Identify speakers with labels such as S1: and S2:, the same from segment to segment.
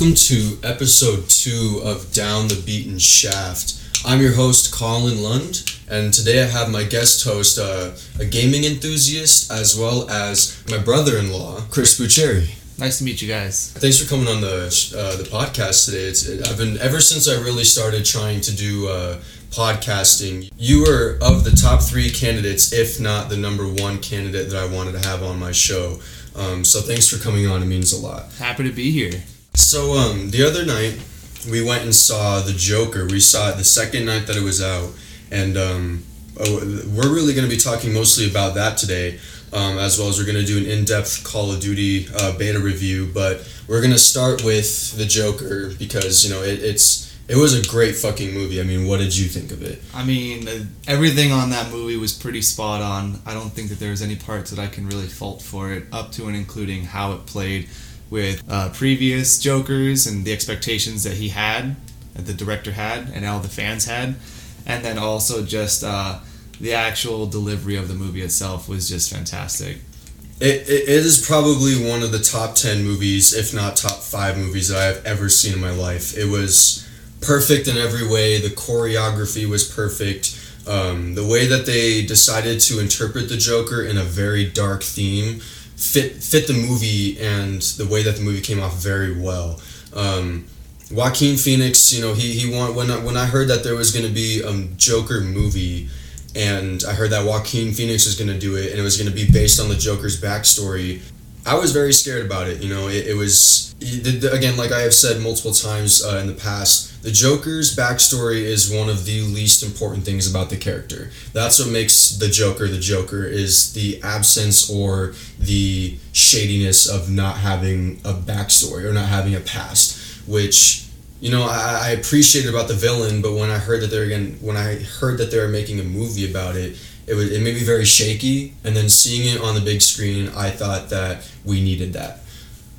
S1: Welcome to episode two of Down the Beaten Shaft. I'm your host, Colin Lund, and today I have my guest host, uh, a gaming enthusiast, as well as my brother in law, Chris Bucheri.
S2: Nice to meet you guys.
S1: Thanks for coming on the uh, the podcast today. It's it, I've been ever since I really started trying to do uh, podcasting. You were of the top three candidates, if not the number one candidate that I wanted to have on my show. Um, so thanks for coming on. It means a lot.
S2: Happy to be here.
S1: So um, the other night we went and saw the Joker. We saw it the second night that it was out, and um, oh, we're really going to be talking mostly about that today um, as well as we're going to do an in-depth Call of Duty uh, beta review. But we're going to start with the Joker because you know it, it's it was a great fucking movie. I mean, what did you think of it?
S2: I mean, uh, everything on that movie was pretty spot on. I don't think that there's any parts that I can really fault for it, up to and including how it played with uh, previous Jokers and the expectations that he had, that the director had, and all the fans had, and then also just uh, the actual delivery of the movie itself was just fantastic.
S1: It, it, is probably one of the top 10 movies, if not top 5 movies that I have ever seen in my life. It was perfect in every way. The choreography was perfect. Um, the way that they decided to interpret the Joker in a very dark theme fit fit the movie and the way that the movie came off very well. Um, Joaquin Phoenix, you know, he he want when I, when I heard that there was going to be a Joker movie and I heard that Joaquin Phoenix was going to do it, and it was going to be based on the Joker's backstory. I was very scared about it. You know, it, it was again, like I have said multiple times uh, in the past, the Joker's backstory is one of the least important things about the character. That's what makes the Joker the Joker is the absence or the shadiness of not having a backstory or not having a past, which you know, I, I appreciate about the villain, but when I heard that they're again, when I heard that they were making a movie about it, it was it made me very shaky. And then seeing it on the big screen, I thought that we needed that.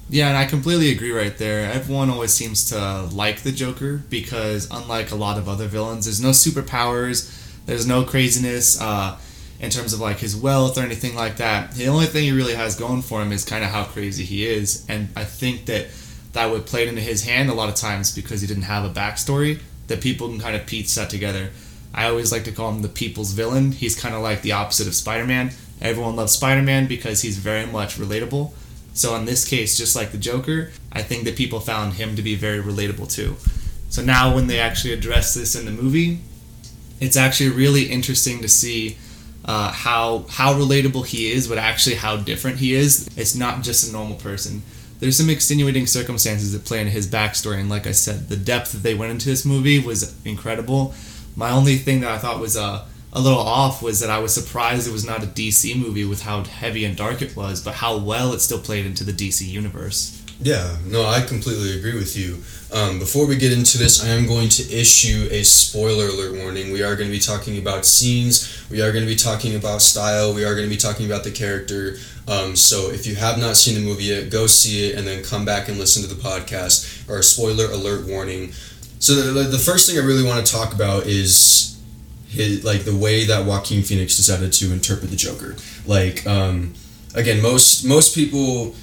S2: Yeah, and I completely agree right there. Everyone always seems to like the Joker because, unlike a lot of other villains, there's no superpowers, there's no craziness uh, in terms of like his wealth or anything like that. The only thing he really has going for him is kind of how crazy he is, and I think that that would play into his hand a lot of times because he didn't have a backstory that people can kind of piece that together. I always like to call him the people's villain. He's kind of like the opposite of Spider Man. Everyone loves Spider Man because he's very much relatable. So in this case, just like the Joker, I think that people found him to be very relatable too. So now when they actually address this in the movie, it's actually really interesting to see uh, how how relatable he is, but actually how different he is. It's not just a normal person there's some extenuating circumstances that play into his backstory, and like I said, the depth that they went into this movie was incredible. My only thing that I thought was uh, a little off was that I was surprised it was not a DC movie with how heavy and dark it was, but how well it still played into the DC universe.
S1: Yeah, no, I completely agree with you. Um, before we get into this, I am going to issue a spoiler alert warning. We are going to be talking about scenes, we are going to be talking about style, we are going to be talking about the character. Um, so if you have not seen the movie yet, go see it and then come back and listen to the podcast or a spoiler alert warning. So the, the first thing I really want to talk about is his like the way that Joaquin Phoenix decided to interpret the Joker. Like um, again, most most people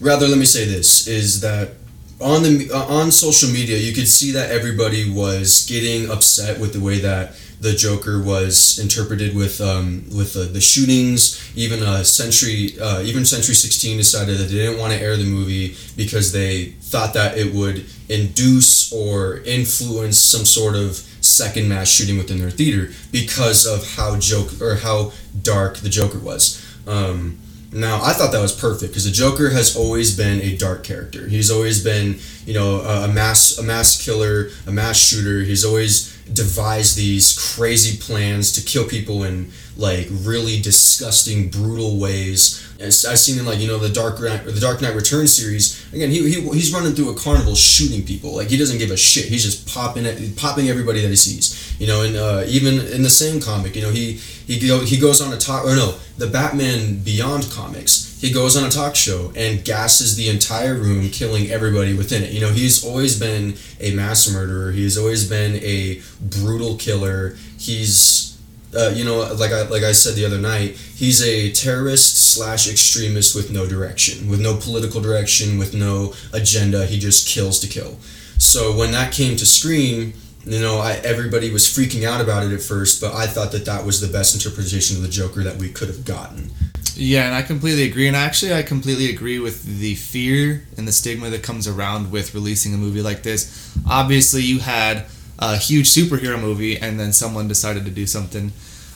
S1: rather let me say this is that on the uh, on social media you could see that everybody was getting upset with the way that the Joker was interpreted with um, with the, the shootings. Even uh, Century uh, even Century Sixteen decided that they didn't want to air the movie because they thought that it would induce or influence some sort of second mass shooting within their theater because of how joke or how dark the Joker was. Um, now, I thought that was perfect because the Joker has always been a dark character. He's always been, you know, a mass a mass killer, a mass shooter. He's always devised these crazy plans to kill people in like really disgusting, brutal ways. I've seen in like you know the Dark Knight, the Dark Knight Return series. Again, he, he he's running through a carnival shooting people. Like he doesn't give a shit. He's just popping it, popping everybody that he sees. You know, and uh, even in the same comic, you know, he he go, he goes on a talk or no, the Batman Beyond comics. He goes on a talk show and gasses the entire room, killing everybody within it. You know, he's always been a mass murderer. He's always been a brutal killer. He's uh, you know, like I like I said the other night, he's a terrorist slash extremist with no direction, with no political direction, with no agenda. He just kills to kill. So when that came to Scream, you know, I, everybody was freaking out about it at first, but I thought that that was the best interpretation of the Joker that we could have gotten.
S2: Yeah, and I completely agree. And actually, I completely agree with the fear and the stigma that comes around with releasing a movie like this. Obviously, you had a huge superhero movie, and then someone decided to do something.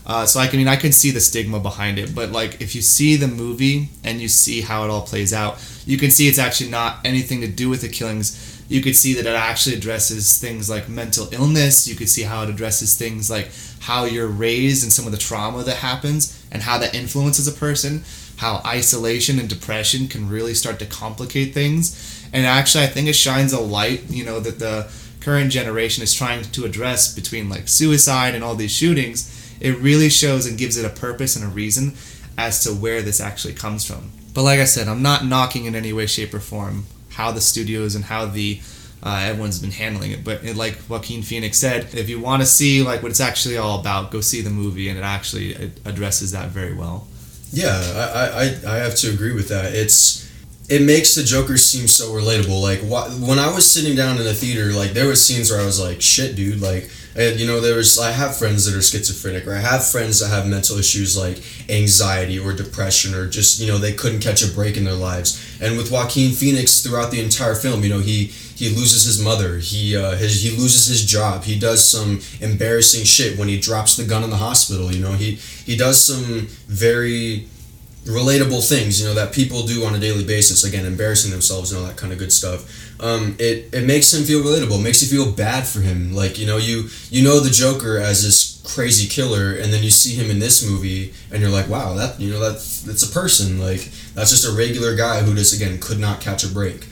S2: Uh, so I can mean, I can see the stigma behind it, but like if you see the movie and you see how it all plays out, you can see it's actually not anything to do with the killings. You could see that it actually addresses things like mental illness. You could see how it addresses things like how you're raised and some of the trauma that happens and how that influences a person. How isolation and depression can really start to complicate things. And actually, I think it shines a light, you know, that the current generation is trying to address between like suicide and all these shootings it really shows and gives it a purpose and a reason as to where this actually comes from. But like I said, I'm not knocking in any way, shape, or form how the studios and how the uh, everyone's been handling it. But it, like Joaquin Phoenix said, if you want to see like what it's actually all about, go see the movie, and it actually it addresses that very well.
S1: Yeah, I, I I have to agree with that. It's it makes the Joker seem so relatable. Like wh- when I was sitting down in the theater, like there was scenes where I was like, "Shit, dude!" Like, and you know, there was I have friends that are schizophrenic, or I have friends that have mental issues like anxiety or depression, or just you know they couldn't catch a break in their lives. And with Joaquin Phoenix throughout the entire film, you know, he he loses his mother, he uh, his, he loses his job, he does some embarrassing shit when he drops the gun in the hospital. You know, he he does some very relatable things, you know, that people do on a daily basis. Again, embarrassing themselves and all that kind of good stuff. Um, it it makes him feel relatable. It makes you feel bad for him. Like you know, you you know the Joker as this crazy killer, and then you see him in this movie, and you're like, wow, that you know that that's a person. Like that's just a regular guy who just again could not catch a break.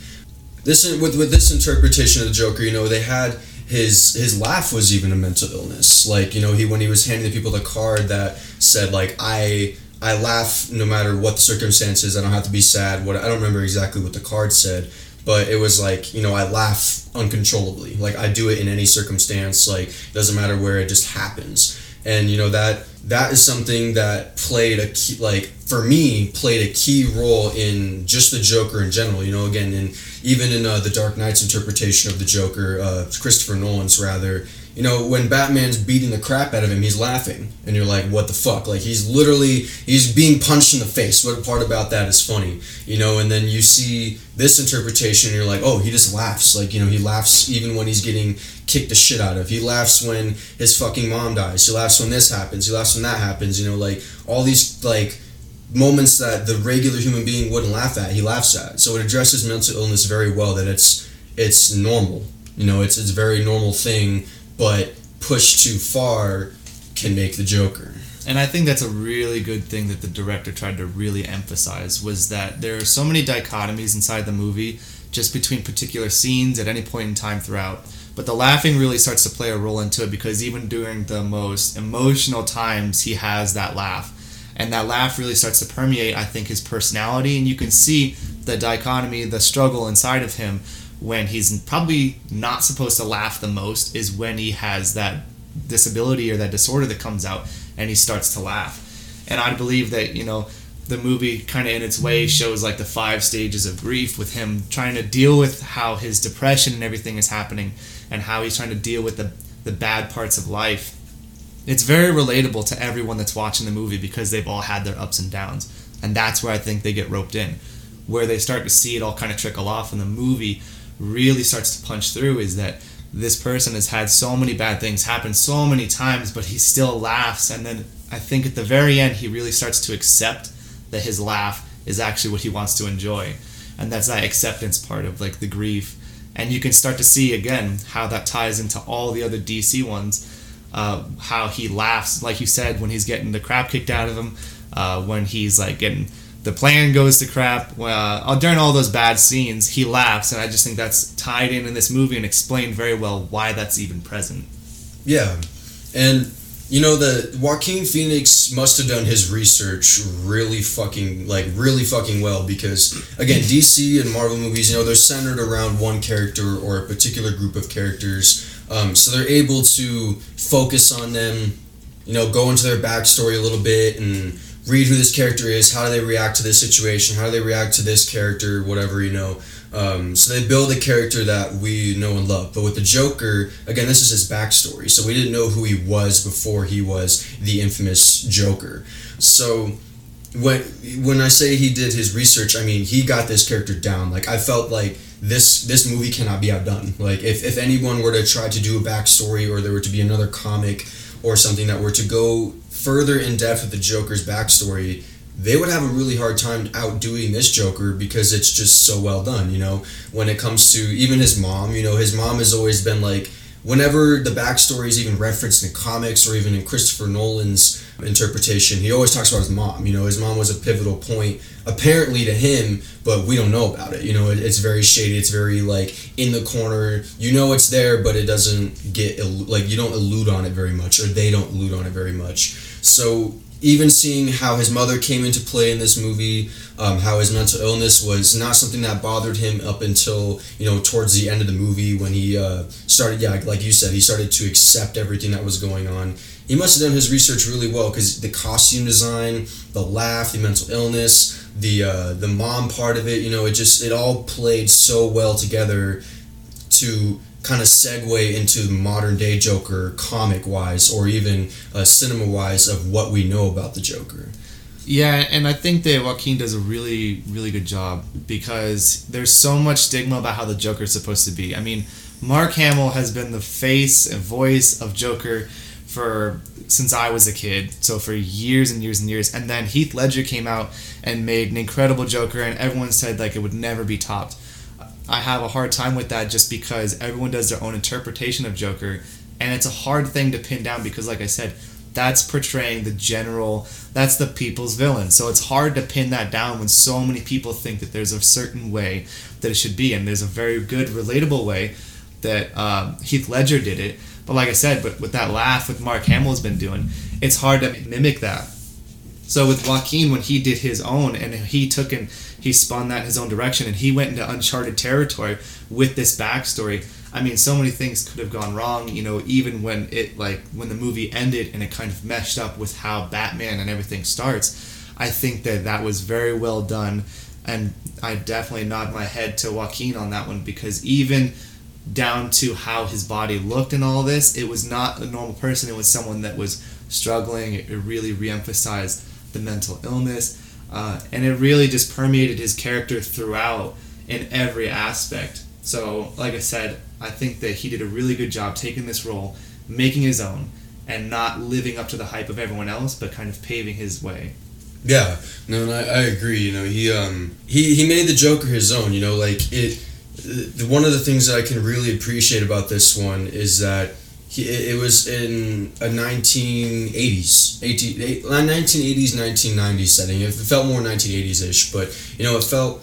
S1: This with with this interpretation of the Joker, you know, they had his his laugh was even a mental illness. Like you know, he when he was handing the people the card that said like I I laugh no matter what the circumstances. I don't have to be sad. What I don't remember exactly what the card said, but it was like you know I laugh uncontrollably. Like I do it in any circumstance. Like it doesn't matter where it just happens. And you know that that is something that played a key like for me played a key role in just the Joker in general. You know again in even in uh, the Dark Knight's interpretation of the Joker, uh, Christopher Nolan's rather you know, when Batman's beating the crap out of him, he's laughing, and you're like, "What the fuck?" Like he's literally he's being punched in the face. What part about that is funny, you know? And then you see this interpretation, and you're like, "Oh, he just laughs." Like you know, he laughs even when he's getting kicked the shit out of. He laughs when his fucking mom dies. He laughs when this happens. He laughs when that happens. You know, like all these like moments that the regular human being wouldn't laugh at, he laughs at. So it addresses mental illness very well. That it's it's normal. You know, it's it's a very normal thing but pushed too far can make the Joker.
S2: And I think that's a really good thing that the director tried to really emphasize was that there are so many dichotomies inside the movie just between particular scenes at any point in time throughout. But the laughing really starts to play a role into it because even during the most emotional times, he has that laugh. And that laugh really starts to permeate, I think, his personality. And you can see the dichotomy, the struggle inside of him when he's probably not supposed to laugh the most is when he has that disability or that disorder that comes out and he starts to laugh. And I believe that, you know, the movie kind of in its way shows like the five stages of grief with him trying to deal with how his depression and everything is happening and how he's trying to deal with the, the bad parts of life. It's very relatable to everyone that's watching the movie because they've all had their ups and downs. And that's where I think they get roped in. Where they start to see it all kind of trickle off in the movie really starts to punch through is that this person has had so many bad things happen so many times, but he still laughs. And then I think at the very end, he really starts to accept that his laugh is actually what he wants to enjoy. And that's that acceptance part of like the grief. And you can start to see again how that ties into all the other DC ones. Uh, how he laughs, like you said, when he's getting the crap kicked out of him, uh, when he's like getting the plan goes to crap. Uh, during all those bad scenes, he laughs, and I just think that's tied in in this movie and explained very well why that's even present.
S1: Yeah, and you know the Joaquin Phoenix must have done his research really fucking like really fucking well because again DC and Marvel movies you know they're centered around one character or a particular group of characters um, so they're able to focus on them you know go into their backstory a little bit and read who this character is, how do they react to this situation, how do they react to this character, whatever you know. Um, so they build a character that we know and love. But with the Joker, again, this is his backstory. So we didn't know who he was before he was the infamous Joker. So when when I say he did his research, I mean he got this character down. Like I felt like this this movie cannot be outdone. Like if, if anyone were to try to do a backstory or there were to be another comic or something that were to go further in depth with the Joker's backstory, they would have a really hard time outdoing this Joker because it's just so well done. You know, when it comes to even his mom, you know, his mom has always been like whenever the backstory is even referenced in comics or even in Christopher Nolan's interpretation, he always talks about his mom. You know, his mom was a pivotal point, apparently to him, but we don't know about it. You know, it, it's very shady. It's very like in the corner. You know, it's there, but it doesn't get like you don't allude on it very much, or they don't allude on it very much. So even seeing how his mother came into play in this movie, um, how his mental illness was not something that bothered him up until you know towards the end of the movie when he uh, started, yeah, like you said, he started to accept everything that was going on. He must have done his research really well because the costume design, the laugh, the mental illness, the uh, the mom part of it, you know, it just it all played so well together to kind of segue into modern day Joker comic wise or even uh, cinema wise of what we know about the Joker.
S2: Yeah, and I think that Joaquin does a really, really good job because there's so much stigma about how the Joker is supposed to be. I mean, Mark Hamill has been the face and voice of Joker for since I was a kid, so for years and years and years. And then Heath Ledger came out and made an incredible Joker, and everyone said like it would never be topped. I have a hard time with that just because everyone does their own interpretation of Joker, and it's a hard thing to pin down because, like I said, that's portraying the general, that's the people's villain. So it's hard to pin that down when so many people think that there's a certain way that it should be, and there's a very good, relatable way that um, Heath Ledger did it. But like I said, but with that laugh with Mark Hamill's been doing, it's hard to mimic that. So with Joaquin, when he did his own, and he took and he spun that in his own direction, and he went into uncharted territory with this backstory. I mean, so many things could have gone wrong. You know, even when it like when the movie ended and it kind of meshed up with how Batman and everything starts. I think that that was very well done, and I definitely nod my head to Joaquin on that one because even down to how his body looked and all this, it was not a normal person. It was someone that was struggling. It really reemphasized the mental illness, uh, and it really just permeated his character throughout in every aspect. So, like I said, I think that he did a really good job taking this role, making his own, and not living up to the hype of everyone else, but kind of paving his way.
S1: Yeah, no, I, I agree. You know, he um he he made the Joker his own. You know, like it. The, one of the things that I can really appreciate about this one is that he, it was in a 1980s, 18, 1980s, 1990s setting. It felt more 1980s-ish, but you know, it felt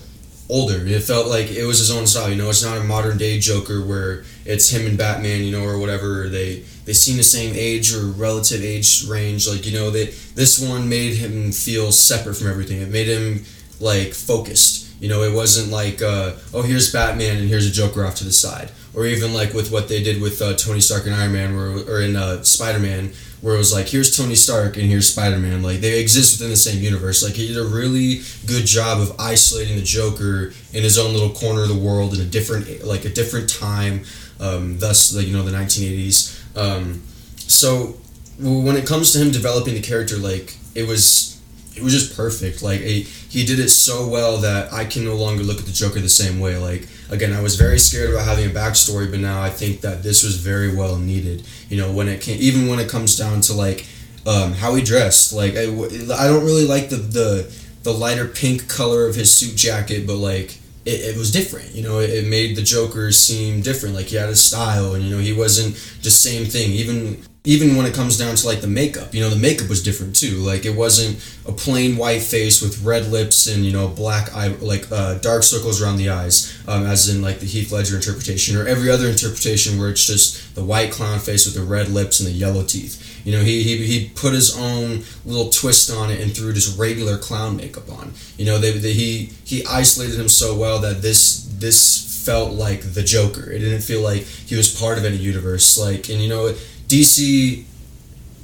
S1: older. It felt like it was his own style. You know, it's not a modern day Joker where it's him and Batman, you know, or whatever. They they seem the same age or relative age range. Like you know, they this one made him feel separate from everything. It made him like focused. You know, it wasn't like uh, oh here's Batman and here's a Joker off to the side or even like with what they did with uh, Tony Stark and Iron Man, where, or in uh, Spider Man, where it was like here's Tony Stark and here's Spider Man. Like they exist within the same universe. Like he did a really good job of isolating the Joker in his own little corner of the world in a different like a different time. Um, thus, like you know the 1980s. Um, so when it comes to him developing the character, like it was it was just perfect. Like he, he did it so well that I can no longer look at the Joker the same way. Like again, I was very scared about having a backstory, but now I think that this was very well needed. You know, when it came, even when it comes down to like um, how he dressed. Like I, I don't really like the the the lighter pink color of his suit jacket, but like it, it was different. You know, it, it made the Joker seem different. Like he had a style, and you know he wasn't just same thing. Even even when it comes down to like the makeup, you know, the makeup was different too. Like it wasn't a plain white face with red lips and you know black eye, like uh, dark circles around the eyes, um, as in like the Heath Ledger interpretation or every other interpretation where it's just the white clown face with the red lips and the yellow teeth. You know, he, he, he put his own little twist on it and threw just regular clown makeup on. You know, they, they, he he isolated him so well that this this felt like the Joker. It didn't feel like he was part of any universe. Like, and you know DC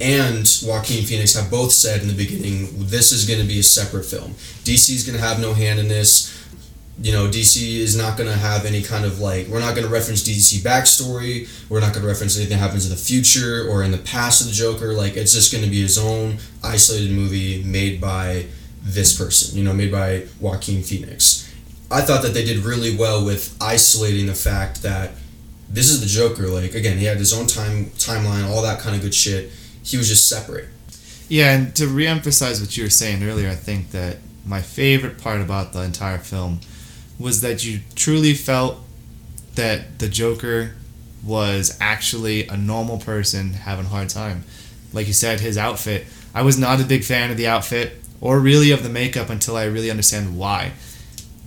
S1: and Joaquin Phoenix have both said in the beginning this is going to be a separate film. DC is going to have no hand in this. You know, DC is not going to have any kind of like, we're not going to reference DC backstory. We're not going to reference anything that happens in the future or in the past of the Joker. Like, it's just going to be his own isolated movie made by this person, you know, made by Joaquin Phoenix. I thought that they did really well with isolating the fact that this is the Joker. Like, again, he had his own time timeline, all that kind of good shit he was just separate.
S2: Yeah, and to reemphasize what you were saying earlier, I think that my favorite part about the entire film was that you truly felt that the Joker was actually a normal person having a hard time. Like you said, his outfit. I was not a big fan of the outfit or really of the makeup until I really understand why.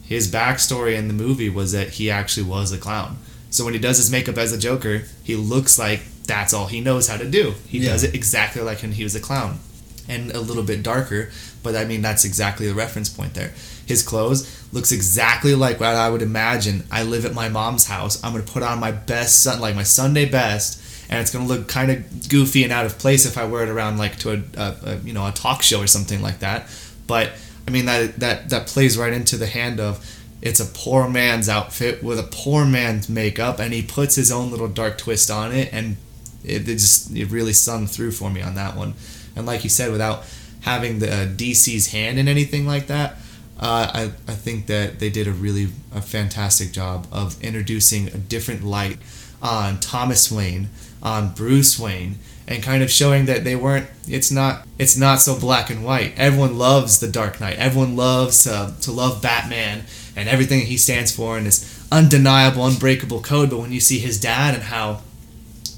S2: His backstory in the movie was that he actually was a clown. So when he does his makeup as a Joker, he looks like that's all he knows how to do. He yeah. does it exactly like when he was a clown, and a little bit darker. But I mean, that's exactly the reference point there. His clothes looks exactly like what I would imagine. I live at my mom's house. I'm gonna put on my best like my Sunday best, and it's gonna look kind of goofy and out of place if I wear it around like to a, a, a you know a talk show or something like that. But I mean that that that plays right into the hand of it's a poor man's outfit with a poor man's makeup and he puts his own little dark twist on it and it, it just it really sung through for me on that one. And like you said, without having the uh, DC's hand in anything like that, uh, I, I think that they did a really a fantastic job of introducing a different light on Thomas Wayne, on Bruce Wayne, and kind of showing that they weren't it's not it's not so black and white. Everyone loves the Dark Knight. Everyone loves uh, to love Batman and everything he stands for and his undeniable, unbreakable code. But when you see his dad and how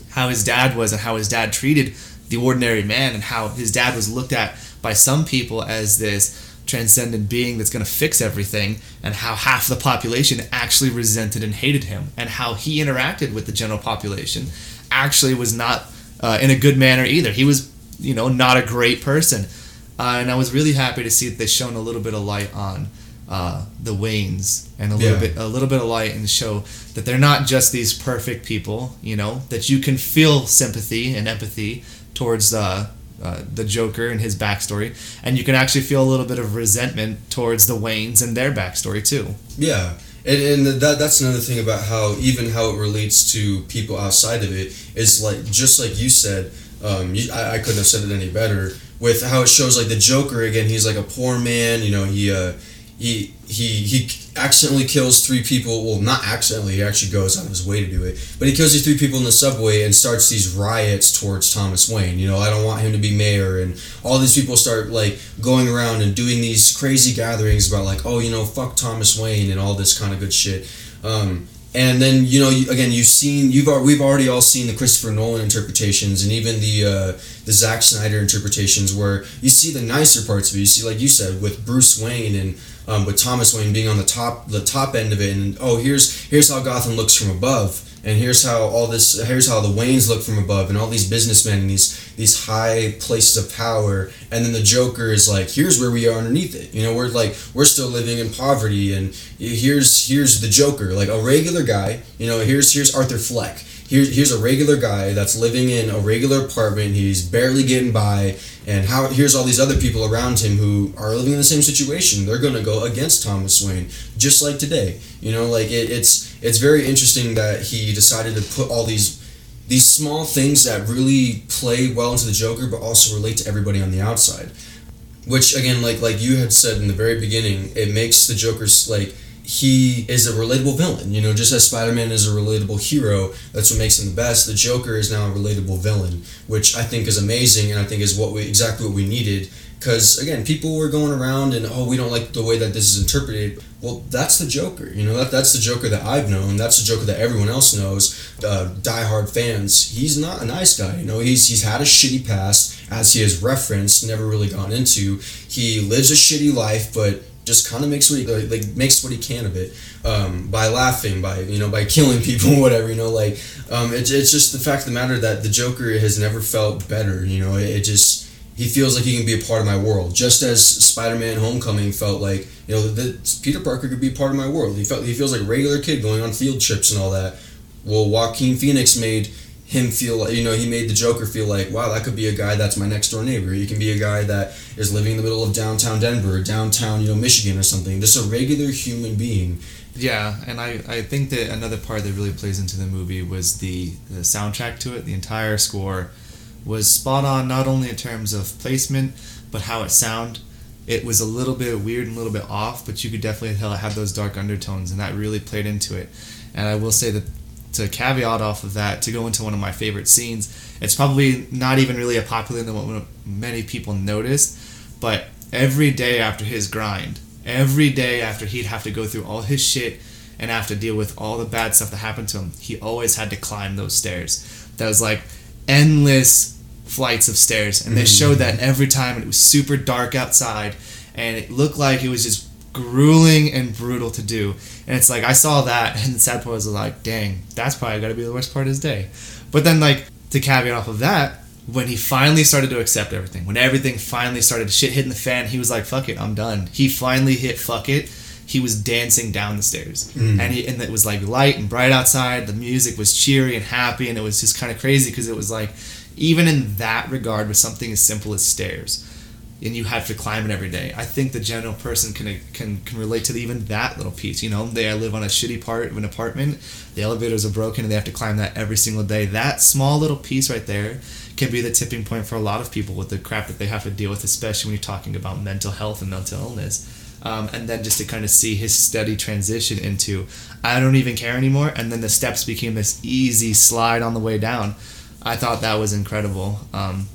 S2: how his dad was and how his dad treated the ordinary man and how his dad was looked at by some people as this transcendent being that's going to fix everything and how half the population actually resented and hated him and how he interacted with the general population actually was not uh, in a good manner either he was you know not a great person uh, and i was really happy to see that they shone a little bit of light on uh, the Waynes and a little yeah. bit a little bit of light and show that they're not just these perfect people. You know that you can feel sympathy and empathy towards uh, uh, the Joker and his backstory, and you can actually feel a little bit of resentment towards the Waynes and their backstory too.
S1: Yeah. And, and that that's another thing about how even how it relates to people outside of it is like just like you said um, you, I, I couldn't have said it any better with how it shows like the Joker again he's like a poor man you know he uh, he he he accidentally kills three people. Well, not accidentally. He actually goes of his way to do it. But he kills these three people in the subway and starts these riots towards Thomas Wayne. You know, I don't want him to be mayor, and all these people start like going around and doing these crazy gatherings about like, oh, you know, fuck Thomas Wayne and all this kind of good shit. Um, and then you know, again, you've seen you've we've already all seen the Christopher Nolan interpretations and even the uh, the Zack Snyder interpretations, where you see the nicer parts of it. You see, like you said, with Bruce Wayne and um, with Thomas Wayne being on the top the top end of it, and oh here's here's how Gotham looks from above, and here's how all this here's how the Waynes look from above, and all these businessmen and these these high places of power, and then the Joker is like here's where we are underneath it. You know we're like we're still living in poverty, and here's here's the Joker like a regular guy. You know here's here's Arthur Fleck. Here's, here's a regular guy that's living in a regular apartment. He's barely getting by. And how here's all these other people around him who are living in the same situation. They're going to go against thomas wayne just like today. You know like it, it's it's very interesting that he decided to put all these these small things that really play well into the joker but also relate to everybody on the outside. Which again like like you had said in the very beginning it makes the joker's like he is a relatable villain. You know, just as Spider Man is a relatable hero, that's what makes him the best. The Joker is now a relatable villain, which I think is amazing, and I think is what we exactly what we needed. Because again, people were going around and oh, we don't like the way that this is interpreted. Well, that's the Joker. You know, that that's the Joker that I've known. That's the Joker that everyone else knows. Uh, diehard fans. He's not a nice guy. You know, he's he's had a shitty past, as he has referenced, never really gone into. He lives a shitty life, but just kind of makes what he like makes what he can of it um, by laughing by you know by killing people whatever you know like um, it's, it's just the fact of the matter that the joker has never felt better you know it, it, just he feels like he can be a part of my world just as spider-man homecoming felt like you know that peter parker could be a part of my world he felt he feels like a regular kid going on field trips and all that. Well joaquin phoenix made him feel you know he made the Joker feel like wow that could be a guy that's my next door neighbor. He can be a guy that is living in the middle of downtown Denver, downtown you know Michigan or something. Just a regular human being.
S2: Yeah, and I, I think that another part that really plays into the movie was the, the soundtrack to it. The entire score was spot on, not only in terms of placement, but how it sound. It was a little bit weird and a little bit off, but you could definitely tell it had those dark undertones, and that really played into it. And I will say that to caveat off of that, to go into one of my favorite scenes, it's probably not even really a popular than what many people noticed, but every day after his grind, every day after he'd have to go through all his shit and have to deal with all the bad stuff that happened to him, he always had to climb those stairs. That was like endless flights of stairs, and they mm. showed that every time, and it was super dark outside, and it looked like it was just grueling and brutal to do. And it's like I saw that, and the sad part was like, dang, that's probably got to be the worst part of his day. But then, like to caveat off of that, when he finally started to accept everything, when everything finally started shit hitting the fan, he was like, "Fuck it, I'm done." He finally hit "fuck it." He was dancing down the stairs, mm. and he and it was like light and bright outside. The music was cheery and happy, and it was just kind of crazy because it was like, even in that regard, with something as simple as stairs, and you have to climb it every day. I think the general person can can can relate to even that little piece. You know, they live on a shitty part of an apartment. The elevators are broken, and they have to climb that every single day. That small little piece right there can be the tipping point for a lot of people with the crap that they have to deal with, especially when you're talking about mental health and mental illness. Um, and then just to kind of see his steady transition into, I don't even care anymore, and then the steps became this easy slide on the way down. I thought that was incredible. Um,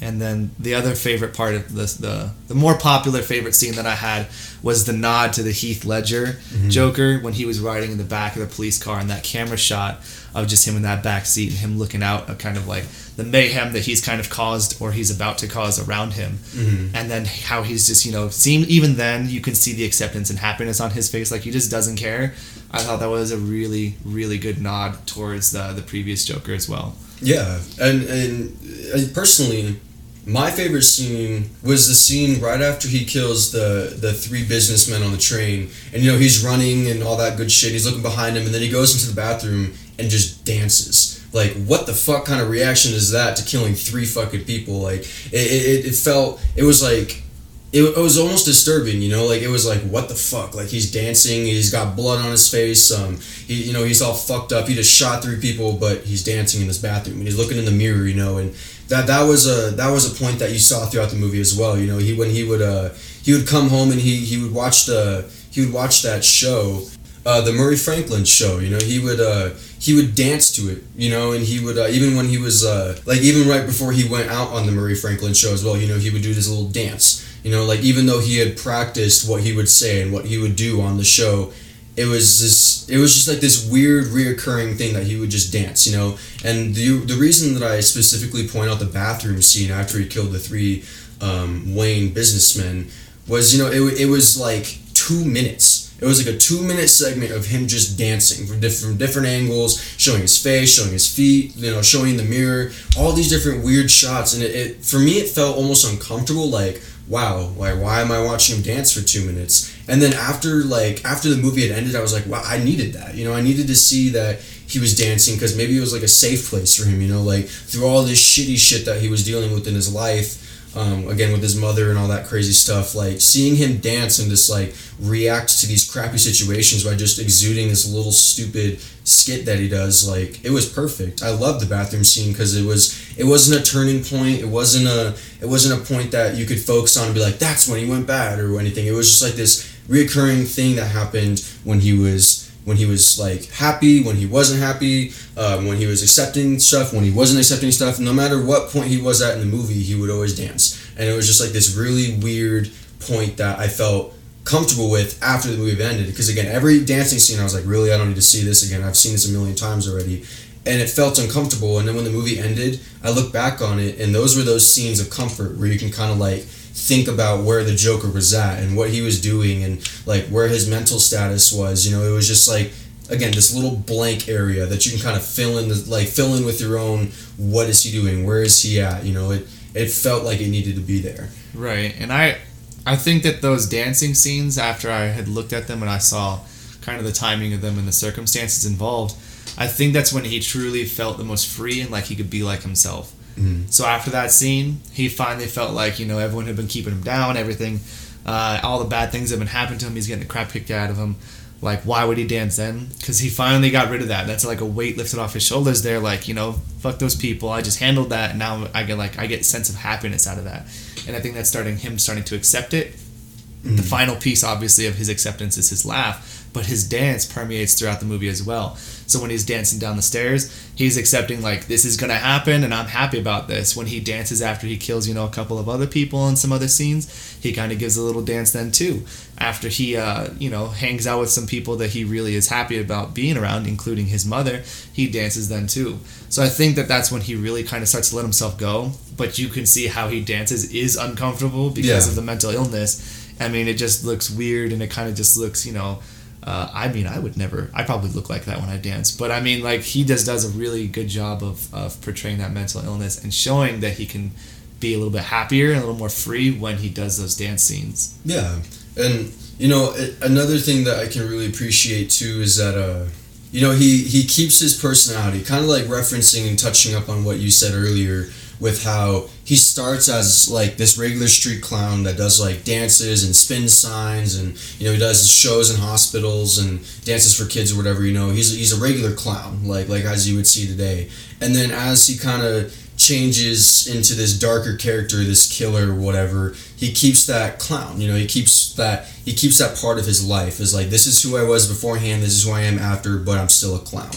S2: and then the other favorite part of this, the the more popular favorite scene that I had was the nod to the Heath Ledger mm-hmm. Joker when he was riding in the back of the police car and that camera shot of just him in that back seat and him looking out, of kind of like the mayhem that he's kind of caused or he's about to cause around him, mm-hmm. and then how he's just you know seem even then you can see the acceptance and happiness on his face, like he just doesn't care. I thought that was a really really good nod towards the the previous Joker as well.
S1: Yeah, and and personally my favorite scene was the scene right after he kills the the three businessmen on the train, and you know he's running and all that good shit. He's looking behind him, and then he goes into the bathroom and just dances. Like, what the fuck kind of reaction is that to killing three fucking people? Like, it, it, it felt, it was like, it, it was almost disturbing, you know, like it was like what the fuck, like he's dancing, he's got blood on his face, um, he, you know, he's all fucked up. He just shot three people, but he's dancing in this bathroom and he's looking in the mirror, you know, and that that was a that was a point that you saw throughout the movie as well. You know, he when he would uh he would come home and he he would watch the he would watch that show, uh, the Murray Franklin show. You know, he would uh he would dance to it. You know, and he would uh, even when he was uh like even right before he went out on the Murray Franklin show as well. You know, he would do this little dance. You know, like even though he had practiced what he would say and what he would do on the show, it was this it was just like this weird reoccurring thing that he would just dance you know? And the the reason that i specifically point out the bathroom scene after he killed the three um, wayne businessmen was you know it, it was like two minutes it was like a two minute segment of him just dancing from different, different angles showing his face showing his feet you know showing the mirror all these different weird shots and it, it for me it felt almost uncomfortable like wow, like why am I watching him dance for two minutes? And then after like after the movie had ended, I was like, wow, I needed that. You know, I needed to see that he was dancing because maybe it was like a safe place for him. You know, like through all this shitty shit that he was dealing with in his life um, again with his mother and all that crazy stuff like seeing him dance and just like react to these crappy situations by just exuding this little stupid skit that he does like it was perfect. I loved the bathroom scene because it was it wasn't a turning point. It wasn't a it wasn't a point that you could focus on and be like that's when he went bad or anything. It was just like this reoccurring thing that happened when he was when he was like happy, when he wasn't happy, um, when he was accepting stuff, when he wasn't accepting stuff. No matter what point he was at in the movie, he would always dance, and it was just like this really weird point that I felt comfortable with after the movie ended. Because again, every dancing scene, I was like, really, I don't need to see this again. I've seen this a million times already. And it felt uncomfortable. And then when the movie ended, I look back on it, and those were those scenes of comfort where you can kind of like think about where the Joker was at and what he was doing and like where his mental status was. You know, it was just like again this little blank area that you can kind of fill in the like fill in with your own what is he doing where is he at you know it it felt like it needed to be there
S2: right and i i think that those dancing scenes after i had looked at them and i saw kind of the timing of them and the circumstances involved, I think that's when he truly felt the most free and like he could be like himself.
S1: Mhm.
S2: So after that scene, he finally felt like you know everyone had been keeping him down, everything, uh, all the bad things that had been happening to him. He's getting the crap kicked out of him. Like, why would he dance then? Because he finally got rid of that. That's like a weight lifted off his shoulders. There, like you know, fuck those people. I just handled that, and now I get like I get sense of happiness out of that. And I think that's starting him starting to accept it. The final piece, obviously, of his acceptance is his laugh, but his dance permeates throughout the movie as well. So when he's dancing down the stairs, he's accepting like this is gonna happen, and I'm happy about this. When he dances after he kills, you know, a couple of other people in some other scenes, he kind of gives a little dance then too. After he, uh, you know, hangs out with some people that he really is happy about being around, including his mother, he dances then too. So I think that that's when he really kind of starts to let himself go. But you can see how he dances is uncomfortable because
S1: Yeah.
S2: of the mental illness. I mean, it just looks weird, and it kind of just looks, you know. Uh, I mean, I would never. I probably look like that when I dance, but I mean, like he just does a really good job of of portraying that mental illness and showing that he can be a little bit happier and a little more free when he does those dance scenes.
S1: Yeah, and you know another thing that I can really appreciate too is that uh, you know he he keeps his personality, kind of like referencing and touching up on what you said earlier with how he starts as like this regular street clown that does like dances and spin signs and you know he does shows in hospitals and dances for kids or whatever you know he's he's a regular clown like like as you would see today and then as he kind of changes into this darker character, this killer, or whatever, he keeps that clown. You know, he keeps that he keeps that part of his life. Is like this is who I was beforehand. This is who I am after, but I'm still a clown.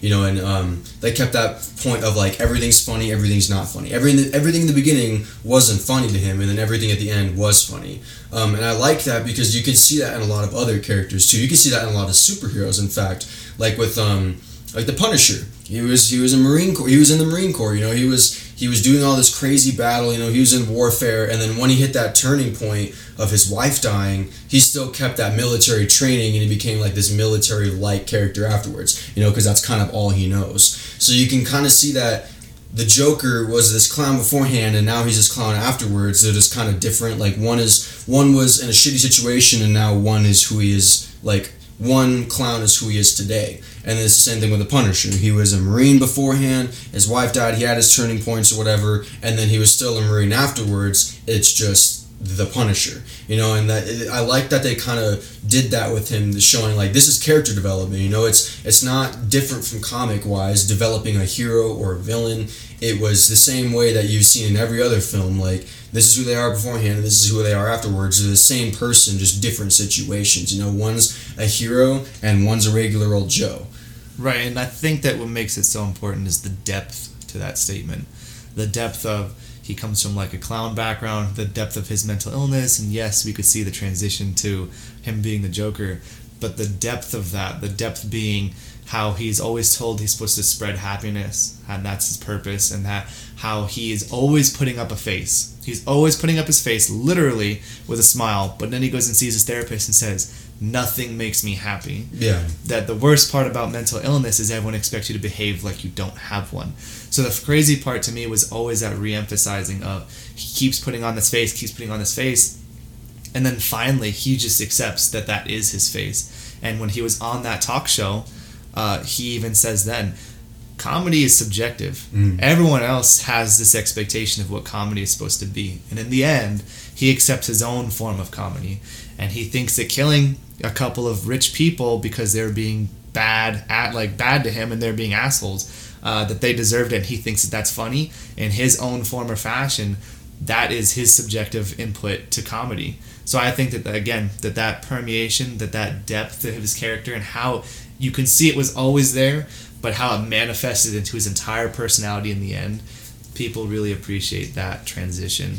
S1: You know, and um, they kept that point of like everything's funny, everything's not funny. Everything everything in the beginning wasn't funny to him, and then everything at the end was funny. Um, and I like that because you can see that in a lot of other characters too. You can see that in a lot of superheroes. In fact, like with um, like the Punisher. He was he was a Marine Corps. He was in the Marine Corps. You know, he was he was doing all this crazy battle. You know, he was in warfare, and then when he hit that turning point of his wife dying, he still kept that military training, and he became like this military-like character afterwards. You know, because that's kind of all he knows. So you can kind of see that the Joker was this clown beforehand, and now he's this clown afterwards. They're just kind of different. Like one is one was in a shitty situation, and now one is who he is. Like one clown is who he is today. And it's the same thing with the Punisher. He was a Marine beforehand. His wife died. He had his turning points or whatever, and then he was still a Marine afterwards. It's just the Punisher, you know. And that I like that they kind of did that with him, showing like this is character development. You know, it's it's not different from comic wise developing a hero or a villain. It was the same way that you've seen in every other film. Like this is who they are beforehand, and this is who they are afterwards. They're the same person, just different situations. You know, one's a hero and one's a regular old Joe.
S2: Right, and I think that what makes it so important is the depth to that statement. The depth of he comes from like a clown background, the depth of his mental illness, and yes, we could see the transition to him being the Joker, but the depth of that, the depth being how he's always told he's supposed to spread happiness, and that's his purpose, and that how he is always putting up a face. He's always putting up his face, literally, with a smile, but then he goes and sees his therapist and says, Nothing makes me happy
S1: Yeah.
S2: that the worst part about mental illness is everyone expects you to behave like you don't have one. So the crazy part to me was always that re-emphasizing of he keeps putting on this face, keeps putting on this face, and then finally he just accepts that that is his face. And when he was on that talk show, uh, he even says then, comedy is subjective.
S1: Mm.
S2: Everyone else has this expectation of what comedy is supposed to be, and in the end, he accepts his own form of comedy, and he thinks that killing a couple of rich people because they're being bad at like bad to him and they're being assholes uh, that they deserved it and he thinks that that's funny. In his own form or fashion that is his subjective input to comedy. So i think that again that that permeation that that depth of his character and how you can see it was always there but how it manifested into his entire personality in the end people really appreciate that transition.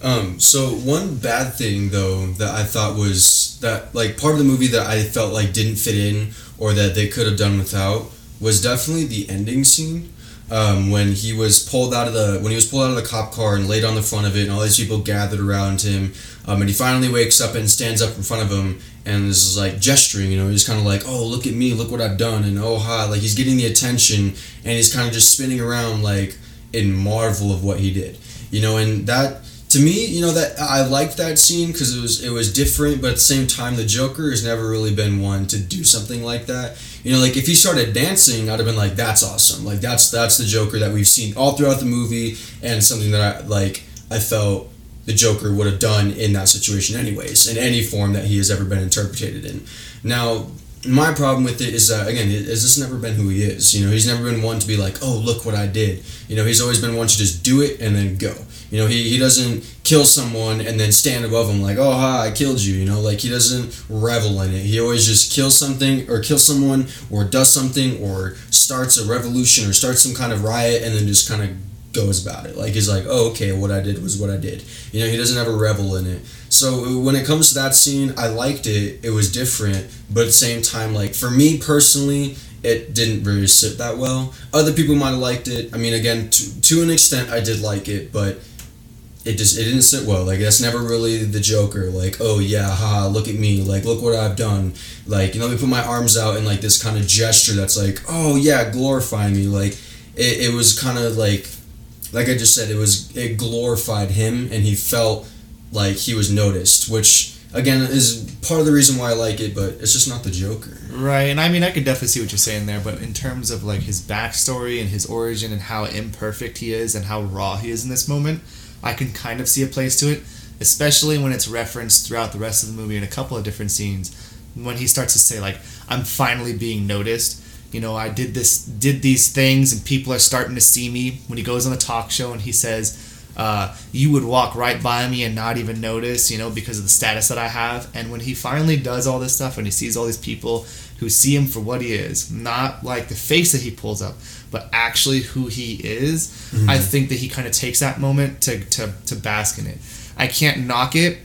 S1: Um, so one bad thing though that I thought was that like part of the movie that I felt like didn't fit in or that they could have done without was definitely the ending scene. Um, when he was pulled out of the when he was pulled out of the cop car and laid on the front of it and all these people gathered around him um, and he finally wakes up and stands up in front of him and is like gesturing you know he's kind of like oh look at me look what I've done and oh hi like he's getting the attention and he's kind of just spinning around like in marvel of what he did you know and that to me, you know that I liked that scene because it was it was different, but at the same time, the Joker has never really been one to do something like that. You know, like if he started dancing, I'd have been like, "That's awesome!" Like that's that's the Joker that we've seen all throughout the movie, and something that I like. I felt the Joker would have done in that situation, anyways, in any form that he has ever been interpreted in. Now, my problem with it is that again, has this never been who he is? You know, he's never been one to be like, "Oh, look what I did." You know, he's always been one to just do it and then go. You know, he, he doesn't kill someone and then stand above them like, oh, ha, I killed you. You know, like he doesn't revel in it. He always just kills something or kills someone or does something or starts a revolution or starts some kind of riot and then just kind of goes about it. Like he's like, oh, okay, what I did was what I did. You know, he doesn't ever revel in it. So when it comes to that scene, I liked it. It was different, but at the same time, like for me personally, it didn't really sit that well. Other people might have liked it. I mean, again, to, to an extent, I did like it, but it just it didn't sit well. Like that's never really the Joker. Like oh yeah, ha, look at me. Like look what I've done. Like you know, let me put my arms out in like this kind of gesture that's like oh yeah, glorify me. Like it, it was kind of like like I just said, it was it glorified him and he felt like he was noticed, which again is part of the reason why I like it, but it's just not the Joker.
S2: Right, and I mean I could definitely see what you're saying there, but in terms of like his backstory and his origin and how imperfect he is and how raw he is in this moment, I can kind of see a place to it, especially when it's referenced throughout the rest of the movie in a couple of different scenes. When he starts to say like, "I'm finally being noticed," you know, I did this, did these things, and people are starting to see me. When he goes on the talk show and he says, uh, "You would walk right by me and not even notice," you know, because of the status that I have. And when he finally does all this stuff and he sees all these people who see him for what he is, not like the face that he pulls up, but actually who he is, mm-hmm. I think that he kind of takes that moment to, to, to bask in it. I can't knock it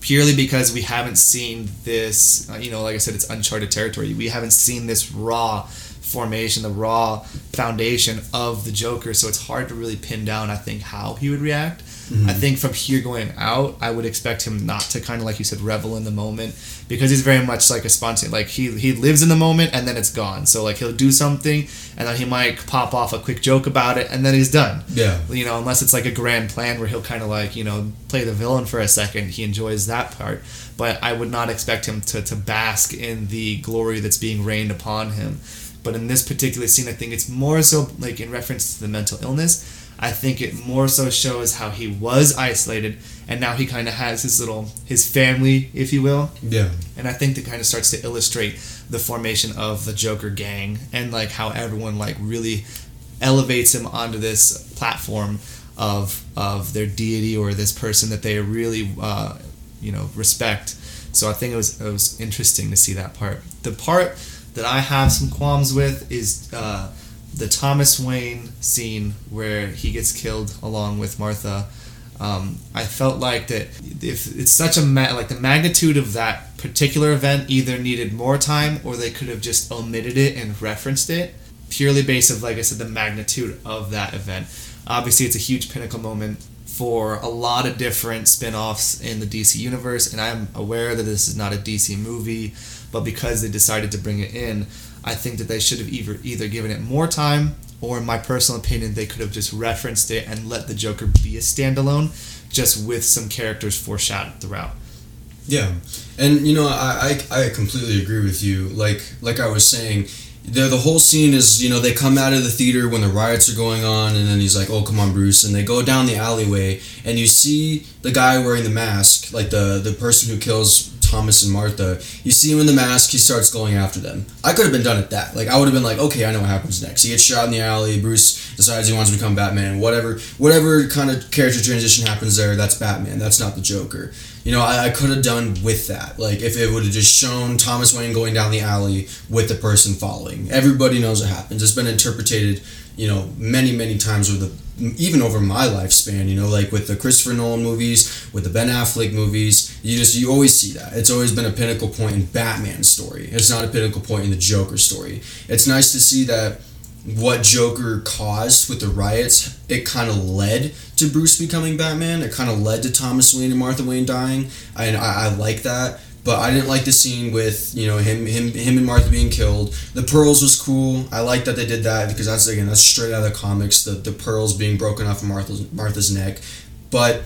S2: purely because we haven't seen this, uh, you know, like I said, it's uncharted territory. We haven't seen this raw formation, the raw foundation of the Joker, so it's hard to really pin down, I think, how he would react. Mm-hmm. I think from here going out, I would expect him not to kind of like you said revel in the moment because he's very much like a spontaneous. Like he he lives in the moment and then it's gone. So like he'll do something and then he might pop off a quick joke about it and then he's done.
S1: Yeah.
S2: You know, unless it's like a grand plan where he'll kind of like you know play the villain for a second. He enjoys that part, but I would not expect him to to bask in the glory that's being rained upon him. But in this particular scene, I think it's more so like in reference to the mental illness I think it more so shows how he was isolated and now he kind of has his little his family, if you will.
S1: Yeah.
S2: And I think that kind of starts to illustrate the formation of the Joker gang and like how everyone like really elevates him onto this platform of of their deity or this person that they really uh, you know respect. So I think it was it was interesting to see that part. The part that I have some qualms with is. Uh, the Thomas Wayne scene where he gets killed along with Martha. Um, I felt like that if it's such a ma- like the magnitude of that particular event either needed more time or they could have just omitted it and referenced it purely based of like I said the magnitude of that event. Obviously, it's a huge pinnacle moment for a lot of different spin-offs in the DC universe and I'm aware that this is not a DC movie, but because they decided to bring it in, I think that they should have either either given it more time, or in my personal opinion, they could have just referenced it and let the Joker be a standalone, just with some characters foreshadowed throughout.
S1: Yeah, and you know, I, I, I completely agree with you. Like like I was saying, the the whole scene is you know they come out of the theater when the riots are going on, and then he's like, "Oh, come on, Bruce," and they go down the alleyway, and you see the guy wearing the mask, like the the person who kills Thomas and Martha, you see him in the mask, he starts going after them. I could have been done at that. Like I would have been like, okay, I know what happens next. He gets shot in the alley. Bruce decides he wants to become Batman. Whatever, whatever kind of character transition happens there, that's Batman. That's not the Joker. You know, I, I could have done with that. Like if it would have just shown Thomas Wayne going down the alley with the person following. Everybody knows what happens. It's been interpreted, you know, many many times with the even over my lifespan, you know, like with the Christopher Nolan movies, with the Ben Affleck movies, you just you always see that. It's always been a pinnacle point in Batman's story. It's not a pinnacle point in the Joker story. It's nice to see that what Joker caused with the riots, it kind of led to Bruce becoming Batman. It kind of led to Thomas Wayne and Martha Wayne dying. And I, I like that. But I didn't like the scene with you know him him him and Martha being killed. The pearls was cool. I like that they did that because that's again that's straight out of the comics. The the pearls being broken off of Martha's Martha's neck, but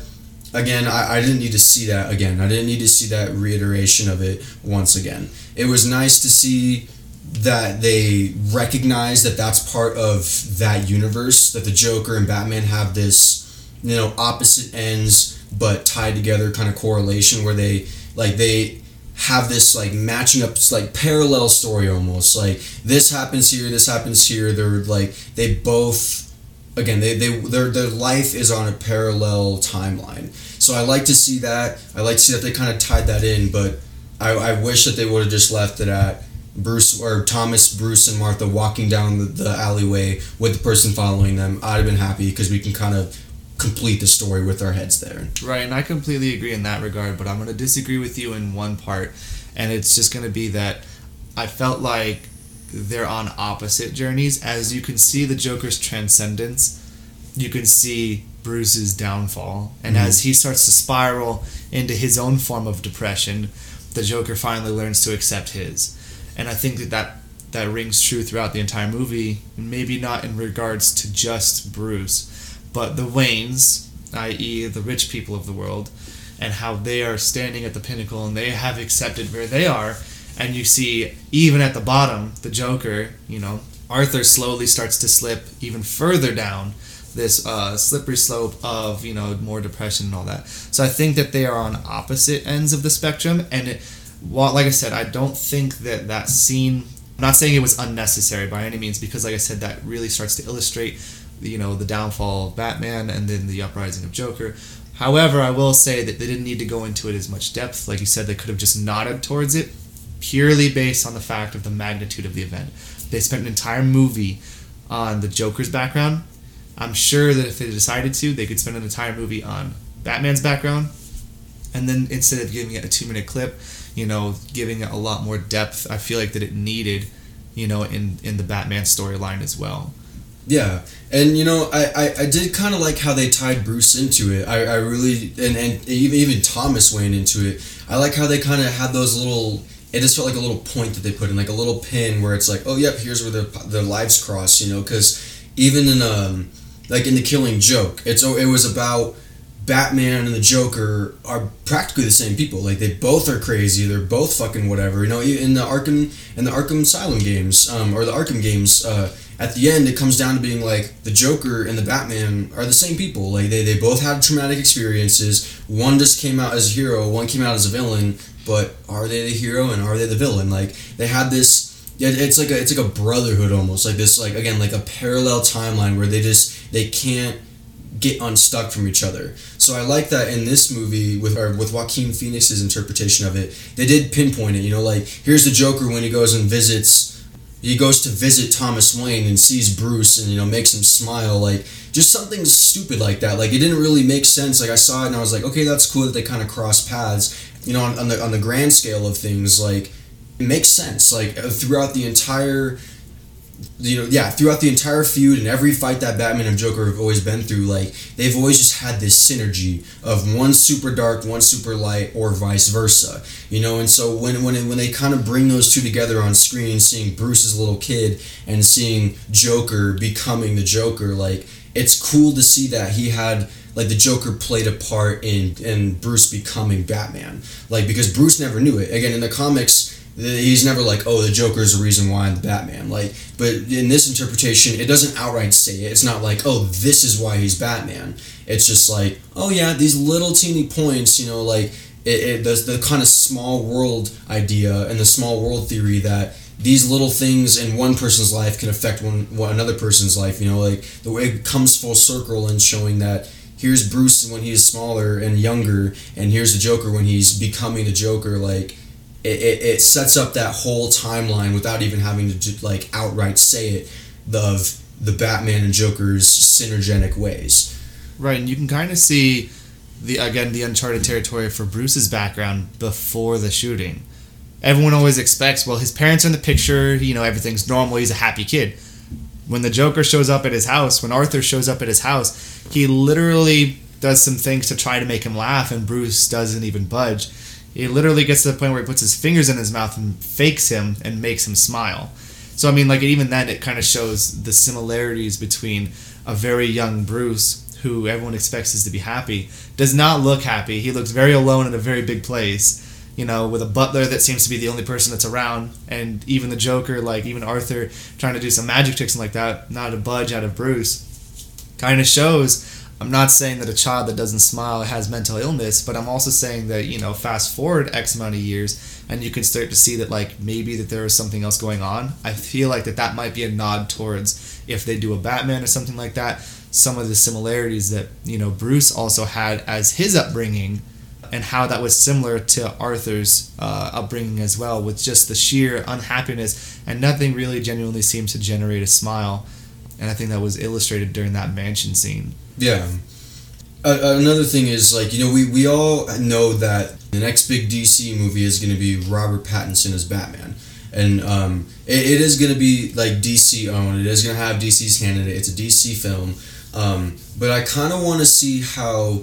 S1: again, I, I didn't need to see that again. I didn't need to see that reiteration of it once again. It was nice to see that they recognize that that's part of that universe, that the Joker and Batman have this, you know, opposite ends but tied together kind of correlation where they, like, they have this like matching up it's like parallel story almost like this happens here this happens here they're like they both again they, they their, their life is on a parallel timeline. So i like to see that i like to see that they kind of tied that in but i, I wish that they would have just left it at bruce or thomas bruce and martha walking down the, the alleyway with the person following them. I'd have been happy because we can kind of complete the story with our heads there
S2: Right, and I completely agree in that regard, but I'm going to disagree with you in one part, and it's just going to be that I felt like they're on opposite journeys. As you can see the Joker's transcendence, you can see Bruce's downfall, and
S1: Mhm.
S2: as he starts to spiral into his own form of depression, the Joker finally learns to accept his. And I think that that, that rings true throughout the entire movie, maybe not in regards to just Bruce, but the Waynes, i.e., the rich people of the world, and how they are standing at the pinnacle and they have accepted where they are. And you see, even at the bottom, the Joker, you know, Arthur slowly starts to slip even further down this uh, slippery slope of, you know, more depression and all that. So I think that they are on opposite ends of the spectrum. And it, like I said, I don't think that that scene, I'm not saying it was unnecessary by any means, because, like I said, that really starts to illustrate you know the downfall of Batman and then the uprising of Joker. However, I will say that they didn't need to go into it as much depth. Like you said, they could have just nodded towards it purely based on the fact of the magnitude of the event. They spent an entire movie on the Joker's background. I'm sure that if they decided to, they could spend an entire movie on Batman's background. And then instead of giving it a two minute clip, you know, giving it a lot more depth, I feel like that it needed, you know, in, in the Batman storyline as well.
S1: Yeah, and you know, I, I, I did kind of like how they tied Bruce into it. I, I really and, and even even Thomas Wayne into it. I like how they kind of had those little. It just felt like a little point that they put in, like a little pin where it's like, oh yep, here's where their their lives cross. You know, because even in um like in the Killing Joke, it's it was about Batman and the Joker are practically the same people. Like they both are crazy. They're both fucking whatever. You know, in the Arkham in the Arkham Asylum games, um, or the Arkham games, uh, at the end it comes down to being like the Joker and the Batman are the same people. Like they, they both had traumatic experiences. One just came out as a hero. One came out as a villain. But are they the hero and are they the villain? Like they had this. It's like a it's like a brotherhood almost. Like this, like again, like a parallel timeline where they just they can't get unstuck from each other. So I like that in this movie with or with Joaquin Phoenix's interpretation of it, they did pinpoint it. You know, like here's the Joker when he goes and visits, he goes to visit Thomas Wayne and sees Bruce and you know makes him smile. Like just something stupid like that. Like it didn't really make sense. Like I saw it and I was like, okay, that's cool that they kind of cross paths. You know, on, on the on the grand scale of things, like it makes sense. Like uh, throughout the entire you know, yeah, throughout the entire feud and every fight that Batman and Joker have always been through, like they've always just had this synergy of one super dark, one super light, or vice versa. You know, and so when when when they kind of bring those two together on screen, seeing Bruce's little kid and seeing Joker becoming the Joker, like it's cool to see that he had like the Joker played a part in in Bruce becoming Batman. Like because Bruce never knew it. Again, in the comics, he's never like, oh, the Joker is the reason why I'm the Batman. Like, but in this interpretation, it doesn't outright say it. It's not like, oh, this is why he's Batman. It's just like, oh yeah, these little teeny points, you know, like it, it the, the kind of small world idea and the small world theory that these little things in one person's life can affect one, one another person's life. You know, like the way it comes full circle and showing that here's Bruce when he's smaller and younger, and here's the Joker when he's becoming the Joker. Like it, it, it sets up that whole timeline without even having to do, like outright say it of the Batman and Joker's synergetic ways.
S2: Right, and you can kind of see the again the uncharted territory for Bruce's background before the shooting. Everyone always expects, well, his parents are in the picture, you know, everything's normal, he's a happy kid. When the Joker shows up at his house, when Arthur shows up at his house, he literally does some things to try to make him laugh, and Bruce doesn't even budge. He literally gets to the point where he puts his fingers in his mouth and fakes him and makes him smile. So I mean, like even then, it kind of shows the similarities between a very young Bruce who everyone expects is to be happy, does not look happy. He looks very alone in a very big place. You know, with a butler that seems to be the only person that's around, and even the Joker, like even Arthur, trying to do some magic tricks and like that, not a budge out of Bruce, kind of shows. I'm not saying that a child that doesn't smile has mental illness, but I'm also saying that you know, fast forward X amount of years, and you can start to see that like maybe that there is something else going on. I feel like that that might be a nod towards if they do a Batman or something like that some of the similarities that you know Bruce also had as his upbringing, and how that was similar to Arthur's uh, upbringing as well, with just the sheer unhappiness and nothing really genuinely seemed to generate a smile, and I think that was illustrated during that mansion scene.
S1: Yeah. Uh, another thing is like you know we, we all know that the next big DC movie is going to be Robert Pattinson as Batman and um, it, it is going to be like DC owned. It is going to have DC's hand in it. It's a DC film, um, but I kind of want to see how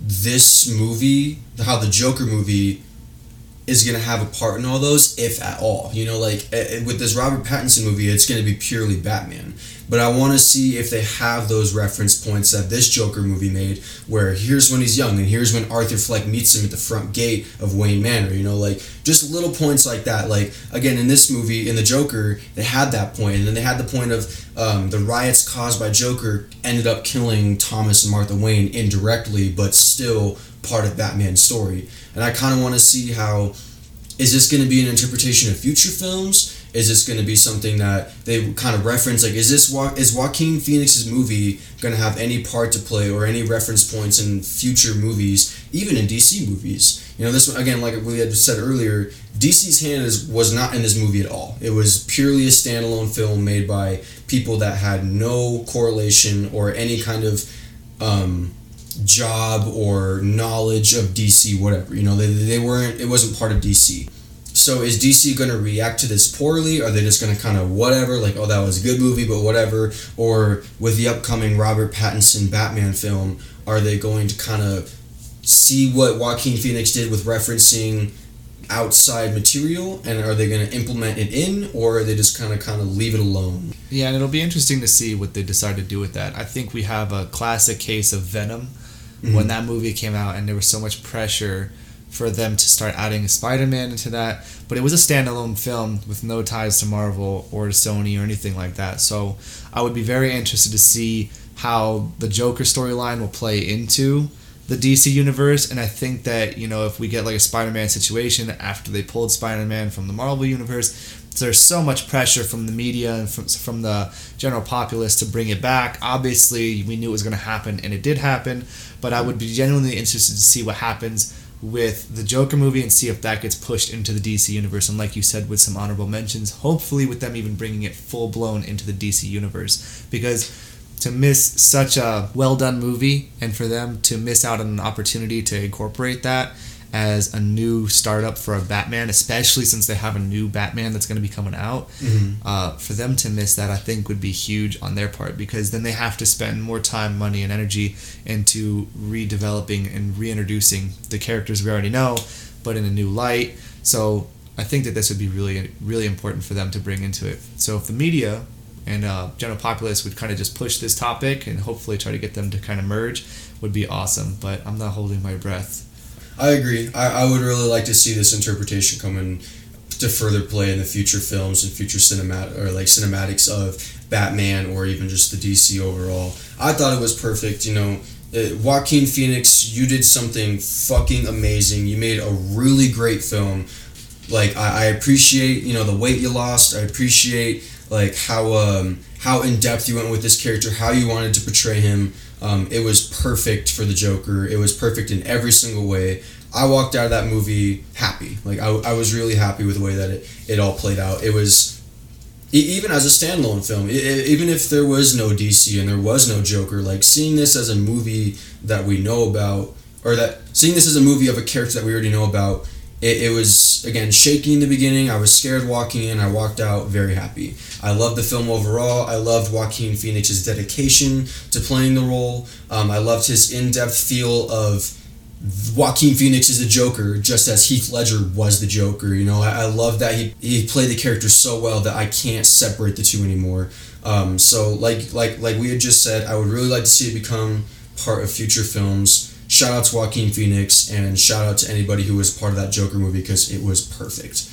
S1: this movie, how the Joker movie, is going to have a part in all those, if at all. You know, like with this Robert Pattinson movie, it's going to be purely Batman. But I want to see if they have those reference points that this Joker movie made, where here's when he's young and here's when Arthur Fleck meets him at the front gate of Wayne Manor. You know, like just little points like that. Like again, in this movie, in the Joker, they had that point, and then they had the point of um, the riots caused by Joker ended up killing Thomas and Martha Wayne indirectly, but still part of Batman's story. And I kind of want to see how is this going to be an interpretation of future films? Is this going to be something that they kind of reference? Like, is this is Joaquin Phoenix's movie going to have any part to play or any reference points in future movies, even in DC movies? You know, this again, like we had said earlier, DC's hand is, was not in this movie at all. It was purely a standalone film made by people that had no correlation or any kind of um, job or knowledge of DC, whatever. You know, they, they weren't. It wasn't part of DC. So is DC going to react to this poorly? Are they just going to kind of whatever, like, oh, that was a good movie, but whatever? Or with the upcoming Robert Pattinson Batman film, are they going to kind of see what Joaquin Phoenix did with referencing outside material and are they going to implement it in or are they just kind of kind of leave it alone
S2: yeah and it'll be interesting to see what they decide to do with that i think we have a classic case of venom mm-hmm. when that movie came out and there was so much pressure for them to start adding Spider-Man into that. But it was a standalone film with no ties to Marvel or to Sony or anything like that. So I would be very interested to see how the Joker storyline will play into the DC universe. And I think that you know if we get like a Spider-Man situation after they pulled Spider-Man from the Marvel universe. There's so much pressure from the media and from, from the general populace to bring it back. Obviously, we knew it was going to happen, and it did happen. But I would be genuinely interested to see what happens with the Joker movie and see if that gets pushed into the DC universe. And like you said, with some honorable mentions, hopefully with them even bringing it full blown into the DC universe. Because to miss such a well done movie and for them to miss out on an opportunity to incorporate that as a new startup for a Batman, especially since they have a new Batman that's going to be coming out. Mm-hmm. Uh, for them to miss that, I think would be huge on their part because then they have to spend more time, money, and energy into redeveloping and reintroducing the characters we already know, but in a new light. So I think that this would be really, really important for them to bring into it. So if the media and uh, general populace would kind of just push this topic and hopefully try to get them to kind of merge would be awesome. But I'm not holding my breath
S1: I agree. I, I would really like to see this interpretation come in to further play in the future films and future cinematic or like cinematics of Batman or even just the DC overall. I thought it was perfect. You know, uh, Joaquin Phoenix, you did something fucking amazing. You made a really great film. Like I, I appreciate you know the weight you lost. I appreciate like how um, how in depth you went with this character, how you wanted to portray him. Um, it was perfect for the Joker. It was perfect in every single way. I walked out of that movie happy. Like I, I was really happy with the way that it, it all played out. It was even as a standalone film, it, even if there was no DC and there was no Joker, like seeing this as a movie that we know about, or that seeing this as a movie of a character that we already know about, it, it was again shaky in the beginning. I was scared walking in. I walked out very happy. I loved the film overall. I loved Joaquin Phoenix's dedication to playing the role. Um, I loved his in-depth feel of Joaquin Phoenix is the Joker, just as Heath Ledger was the Joker. You know, I, I love that he he played the character so well that I can't separate the two anymore. Um, so like like like we had just said, I would really like to see it become part of future films. Shout out to Joaquin Phoenix and shout out to anybody who was part of that Joker movie because it was perfect.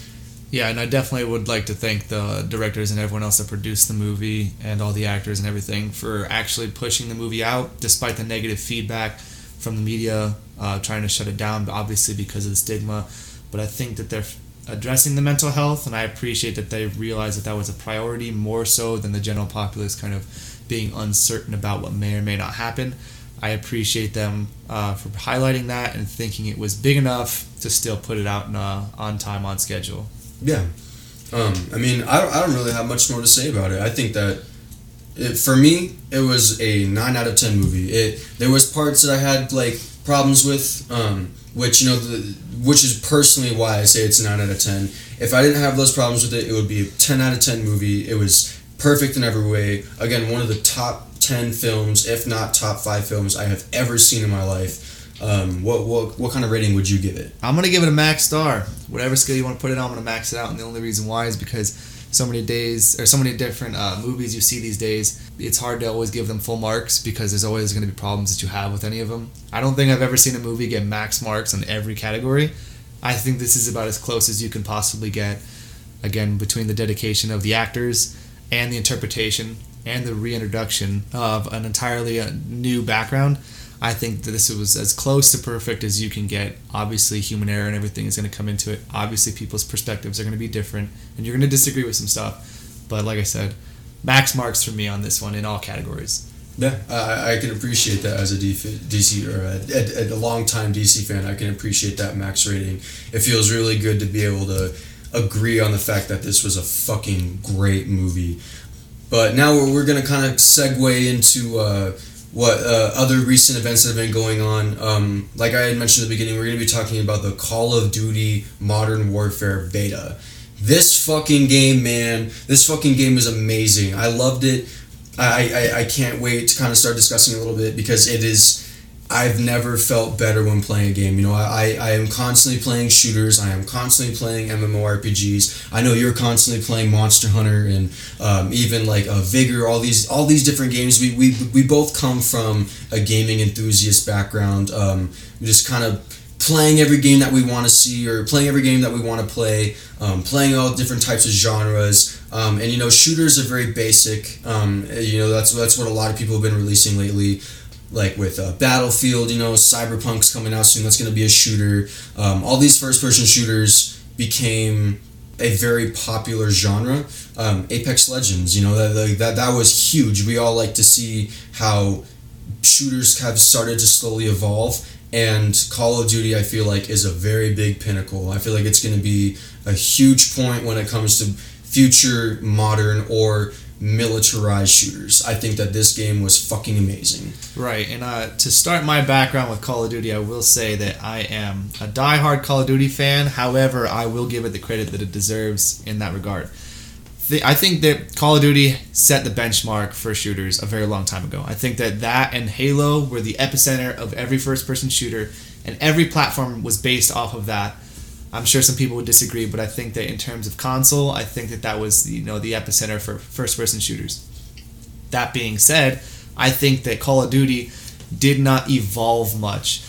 S2: Yeah, and I definitely would like to thank the directors and everyone else that produced the movie and all the actors and everything for actually pushing the movie out despite the negative feedback from the media uh, trying to shut it down, obviously because of the stigma. But I think that they're addressing the mental health, and I appreciate that they realized that that was a priority more so than the general populace kind of being uncertain about what may or may not happen. I appreciate them uh, for highlighting that and thinking it was big enough to still put it out uh, on time, on schedule.
S1: Yeah. Um, I mean, I don't, I don't really have much more to say about it. I think that it, for me, it was a 9 out of 10 movie. It There was parts that I had, like, problems with, um, which, you know, the, which is personally why I say it's 9 out of 10. If I didn't have those problems with it, it would be a 10 out of 10 movie. It was perfect in every way. Again, one of the top 10 films, if not top 5 films I have ever seen in my life. Um, what, what what kind of rating would you give it?
S2: I'm gonna give it a max star. Whatever scale you want to put it on, I'm gonna max it out. And the only reason why is because so many days or so many different uh, movies you see these days, it's hard to always give them full marks because there's always to be problems that you have with any of them. I don't think I've ever seen a movie get max marks on every category. I think this is about as close as you can possibly get. Again, between the dedication of the actors and the interpretation and the reintroduction of an entirely uh, new background. I think that this was as close to perfect as you can get. Obviously, human error and everything is going to come into it. Obviously, people's perspectives are going to be different, and you're going to disagree with some stuff. But like I said, max marks for me on this one in all categories.
S1: Yeah, I, I can appreciate that as a DC or a, a, a long-time DC fan. I can appreciate that max rating. It feels really good to be able to agree on the fact that this was a fucking great movie. But now we're, we're going to kind of segue into uh, what uh, other recent events that have been going on. Um, like I had mentioned at the beginning, we're going to be talking about the Call of Duty Modern Warfare beta. This fucking game, man, this fucking game is amazing. I loved it. I, I, I can't wait to kind of start discussing a little bit because it is I've never felt better when playing a game. You know, I, I am constantly playing shooters. I am constantly playing MMORPGs. I know you're constantly playing Monster Hunter and um, even like uh, Vigor. All these all these different games. We, we we both come from a gaming enthusiast background. Um, just kind of playing every game that we want to see or playing every game that we want to play. Um, playing all different types of genres. Um, and you know, shooters are very basic. Um, you know, that's that's what a lot of people have been releasing lately like with uh, Battlefield, you know, Cyberpunk's coming out soon. That's going to be a shooter. Um, all these first-person shooters became a very popular genre. Um, Apex Legends, you know, that, that that was huge. We all like to see how shooters have started to slowly evolve. And Call of Duty, I feel like, is a very big pinnacle. I feel like it's going to be a huge point when it comes to future modern or militarized shooters. I think that this game was fucking amazing.
S2: Right, and uh, to start my background with Call of Duty, I will say that I am a die-hard Call of Duty fan. However, I will give it the credit that it deserves in that regard. The, I think that Call of Duty set the benchmark for shooters a very long time ago. I think that that and Halo were the epicenter of every first-person shooter, and every platform was based off of that I'm sure some people would disagree, but I think that in terms of console, I think that that was you know the epicenter for first-person shooters. That being said, I think that Call of Duty did not evolve much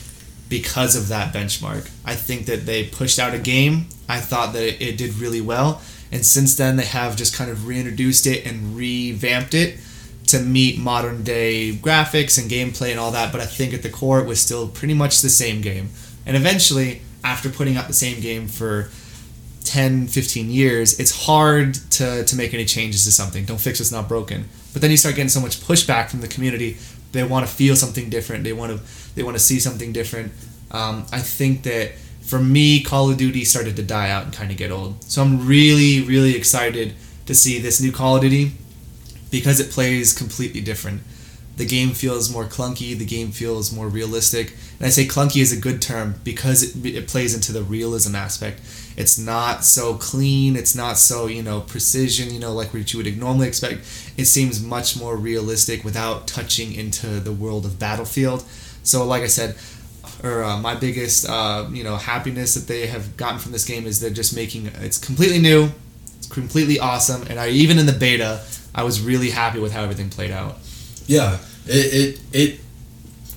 S2: because of that benchmark. I think that they pushed out a game. I thought that it, it did really well, and since then they have just kind of reintroduced it and revamped it to meet modern day graphics and gameplay and all that. But I think at the core it was still pretty much the same game. And eventually after putting out the same game for 10, 15 years, it's hard to, to make any changes to something. Don't fix what's not broken. But then you start getting so much pushback from the community. They want to feel something different. They want to they want to see something different. Um, I think that for me, Call of Duty started to die out and kind of get old. So I'm really, really excited to see this new Call of Duty because it plays completely different. The game feels more clunky. The game feels more realistic and I say clunky is a good term because it, it plays into the realism aspect. It's not so clean. It's not so you know precision. You know like what you would normally expect. It seems much more realistic without touching into the world of Battlefield. So like I said, or uh, my biggest uh, you know happiness that they have gotten from this game is they're just making it's completely new, it's completely awesome, and I even in the beta I was really happy with how everything played out.
S1: Yeah, it it,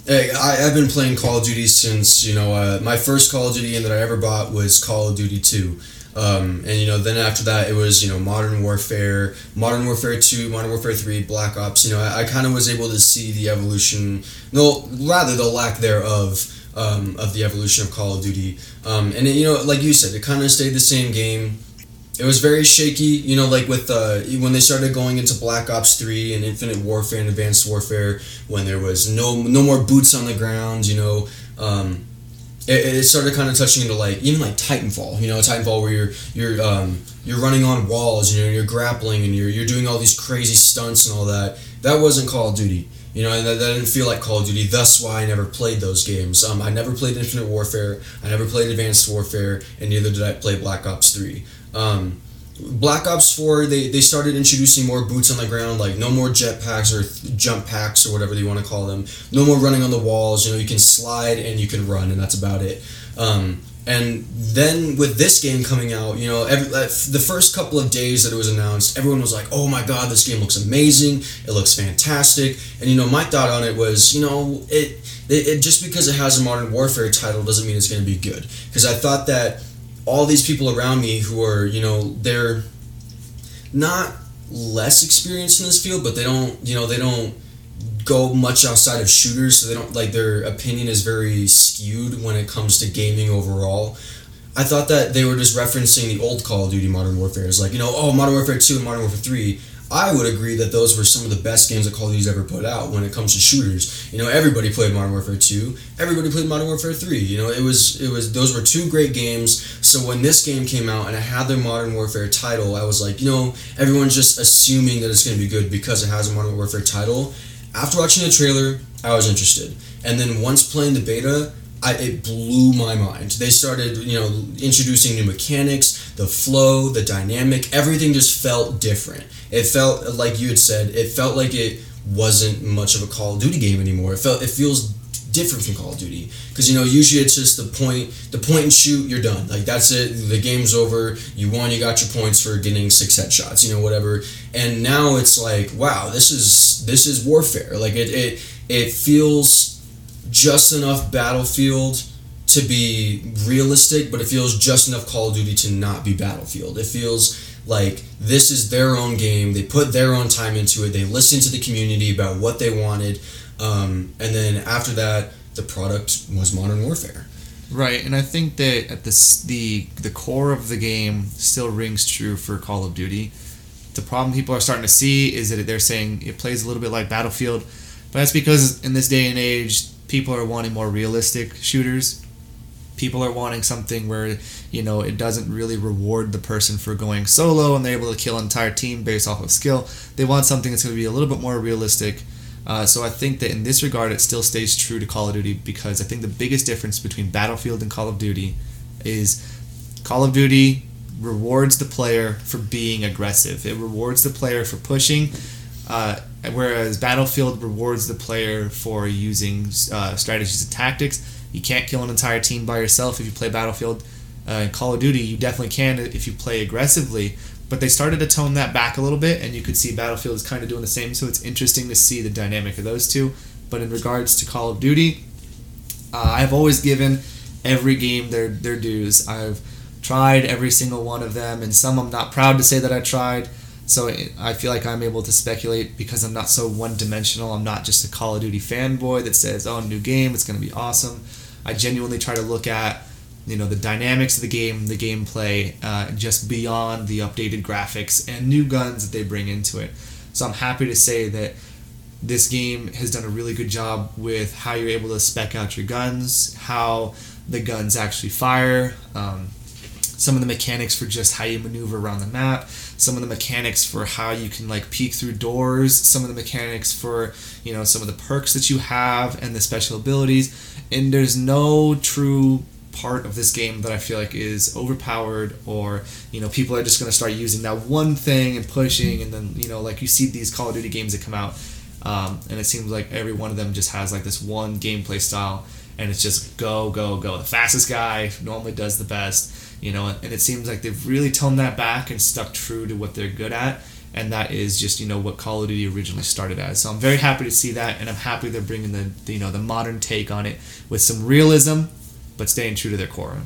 S1: it I, I've been playing Call of Duty since you know uh, my first Call of Duty game that I ever bought was Call of Duty Two. Um, and you know, then after that, it was you know Modern Warfare, Modern Warfare Two, Modern Warfare Three, Black Ops. You know, I, I kind of was able to see the evolution, no, rather the lack thereof um, of the evolution of Call of Duty. Um, and it, you know, like you said, it kind of stayed the same game. It was very shaky, you know, like with uh, when they started going into Black Ops Three and Infinite Warfare and Advanced Warfare, when there was no no more boots on the ground, you know. Um, it, it started kind of touching into like even like Titanfall, you know, Titanfall where you're you're um, you're running on walls, you know, you're grappling and you're you're doing all these crazy stunts and all that. That wasn't Call of Duty, you know, and that, that didn't feel like Call of Duty. Thus, why I never played those games. Um, I never played Infinite Warfare. I never played Advanced Warfare, and neither did I play Black Ops Three. Um, Black Ops 4, they, they started introducing more boots on the ground, like no more jetpacks or th- jump packs or whatever you want to call them. No more running on the walls. You know, you can slide and you can run, and that's about it. Um, and then with this game coming out, you know, every, uh, the first couple of days that it was announced, everyone was like, "Oh my god, this game looks amazing! It looks fantastic!" And you know, my thought on it was, you know, it, it, it just because it has a Modern Warfare title doesn't mean it's going to be good. Because I thought that all these people around me who are, you know, they're not less experienced in this field, but they don't, you know, they don't go much outside of shooters, so they don't like their opinion is very skewed when it comes to gaming overall. I thought that they were just referencing the old Call of Duty Modern Warfare. It's like, you know, oh, Modern Warfare 2 and Modern Warfare 3 I would agree that those were some of the best games that Call of Duty's ever put out when it comes to shooters. You know, everybody played Modern Warfare 2, everybody played Modern Warfare 3. You know, it was it was those were two great games. So when this game came out and it had the Modern Warfare title, I was like, you know, everyone's just assuming that it's going to be good because it has a Modern Warfare title. After watching the trailer, I was interested. And then once playing the beta, I, it blew my mind. They started, you know, introducing new mechanics, the flow, the dynamic, everything just felt different. It felt like you had said, it felt like it wasn't much of a Call of Duty game anymore. It felt it feels different from Call of Duty because you know usually it's just the point, the point and shoot, you're done. Like that's it. The game's over. You won. You got your points for getting six headshots. You know whatever. And now it's like, wow, this is this is warfare. Like it it it feels just enough Battlefield to be realistic, but it feels just enough Call of Duty to not be Battlefield. It feels like this is their own game. They put their own time into it. They listened to the community about what they wanted, um, and then after that, the product was Modern Warfare.
S2: Right, and I think that at this the the core of the game still rings true for Call of Duty. The problem people are starting to see is that they're saying it plays a little bit like Battlefield, but that's because in this day and age, people are wanting more realistic shooters. People are wanting something where you know it doesn't really reward the person for going solo and they're able to kill an entire team based off of skill. They want something that's going to be a little bit more realistic. Uh, so I think that in this regard, it still stays true to Call of Duty because I think the biggest difference between Battlefield and Call of Duty is Call of Duty rewards the player for being aggressive. It rewards the player for pushing. Uh, whereas Battlefield rewards the player for using uh, strategies and tactics. You can't kill an entire team by yourself if you play Battlefield. Uh, Call of Duty, you definitely can if you play aggressively. But they started to tone that back a little bit, and you could see Battlefield is kind of doing the same. So it's interesting to see the dynamic of those two. But in regards to Call of Duty, uh, I've always given every game their their dues. I've tried every single one of them, and some I'm not proud to say that I tried. So I feel like I'm able to speculate because I'm not so one dimensional. I'm not just a Call of Duty fanboy that says, "Oh, new game, it's going to be awesome." I genuinely try to look at you know the dynamics of the game, the gameplay, uh, just beyond the updated graphics and new guns that they bring into it. So I'm happy to say that this game has done a really good job with how you're able to spec out your guns, how the guns actually fire, um, some of the mechanics for just how you maneuver around the map, some of the mechanics for how you can like peek through doors, some of the mechanics for you know some of the perks that you have and the special abilities. And there's no true part of this game that I feel like is overpowered or you know people are just going to start using that one thing and pushing and then you know like you see these Call of Duty games that come out um, and it seems like every one of them just has like this one gameplay style and it's just go go go the fastest guy normally does the best you know and it seems like they've really toned that back and stuck true to what they're good at and that is just you know what Call of Duty originally started as. So I'm very happy to see that, and I'm happy they're bringing the, the you know the modern take on it with some realism, but staying true to their core.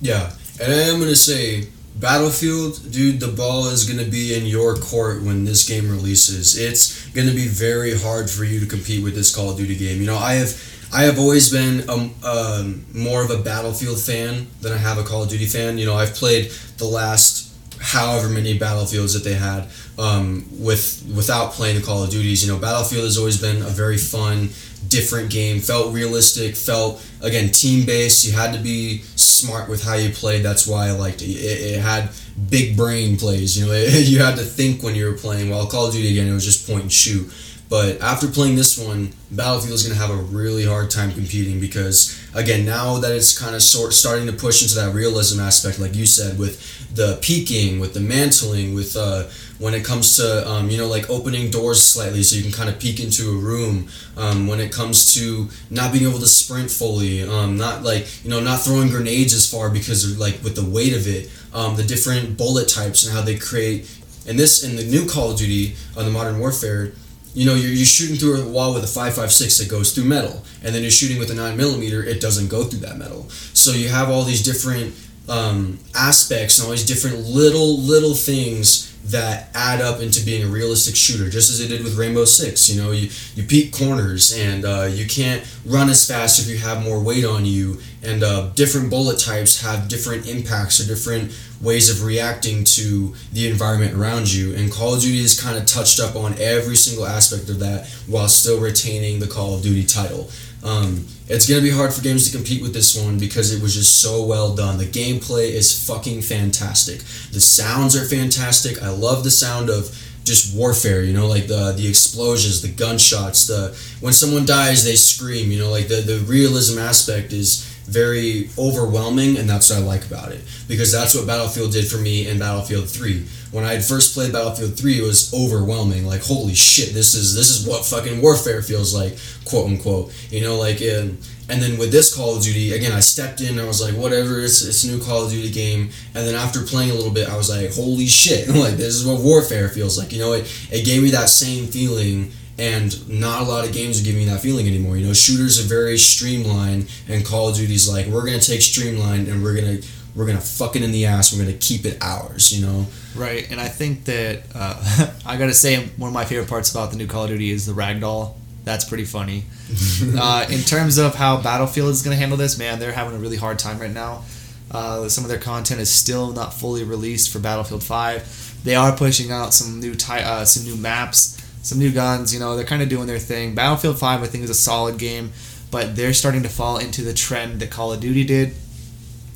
S1: Yeah, and I am gonna say Battlefield, dude, the ball is going to be in your court when this game releases. It's going to be very hard for you to compete with this Call of Duty game. You know, I have I have always been a, um, more of a Battlefield fan than I have a Call of Duty fan. You know, I've played the last however many Battlefields that they had um, with without playing the Call of Duties. You know, Battlefield has always been a very fun, different game. Felt realistic. Felt again team based. You had to be smart with how you played. That's why I liked it. It, it had big brain plays. You know, it, you had to think when you were playing. While Call of Duty again, it was just point and shoot. But after playing this one, Battlefield is going to have a really hard time competing because, again, now that it's kind of sort starting to push into that realism aspect, like you said, with the peeking, with the mantling, with uh, when it comes to um, you know like opening doors slightly so you can kind of peek into a room. Um, when it comes to not being able to sprint fully, um, not like you know not throwing grenades as far because like with the weight of it, um, the different bullet types and how they create. And this in the new Call of Duty on the Modern Warfare you know, you're, you're shooting through a wall with a 5.56 that goes through metal, and then you're shooting with a 9 millimeter, it doesn't go through that metal. So you have all these different um, aspects and all these different little, little things that add up into being a realistic shooter, just as it did with Rainbow Six. You know, you, you peek corners and uh, you can't run as fast if you have more weight on you, and uh, different bullet types have different impacts or different ways of reacting to the environment around you. And Call of Duty has kind of touched up on every single aspect of that while still retaining the Call of Duty title. Um, it's gonna be hard for games to compete with this one because it was just so well done. The gameplay is fucking fantastic. The sounds are fantastic. I love the sound of just warfare. You know, like the the explosions, the gunshots, the when someone dies they scream. You know, like the the realism aspect is very overwhelming, and that's what I like about it because that's what Battlefield did for me in Battlefield 3. When I had first played Battlefield 3, it was overwhelming. Like, holy shit, this is this is what fucking warfare feels like, quote unquote. You know, like in, and then with this Call of Duty, again, I stepped in. I was like, whatever, it's, it's a new Call of Duty game. And then after playing a little bit, I was like, holy shit, like this is what warfare feels like. You know, it it gave me that same feeling and not a lot of games are giving me that feeling anymore. You know, shooters are very streamlined, and Call of Duty's like we're gonna take streamlined and we're gonna we're gonna fuck it in the ass. We're gonna keep it ours. You know.
S2: Right, and I think that uh, I gotta say one of my favorite parts about the new Call of Duty is the ragdoll. That's pretty funny. uh, in terms of how Battlefield is gonna handle this, man, they're having a really hard time right now. Uh, some of their content is still not fully released for Battlefield Five. They are pushing out some new ty- uh, some new maps some new guns. You know, they're kind of doing their thing. Battlefield 5, I think, is a solid game, but they're starting to fall into the trend that Call of Duty did,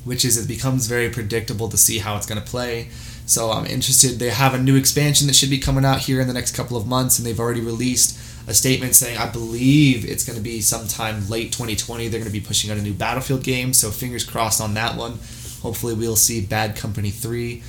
S2: which is it becomes very predictable to see how it's going to play. So I'm interested. They have a new expansion that should be coming out here in the next couple of months, and they've already released a statement saying, I believe it's going to be sometime late 2020. They're going to be pushing out a new Battlefield game, so fingers crossed on that one. Hopefully, we'll see Bad Company 3.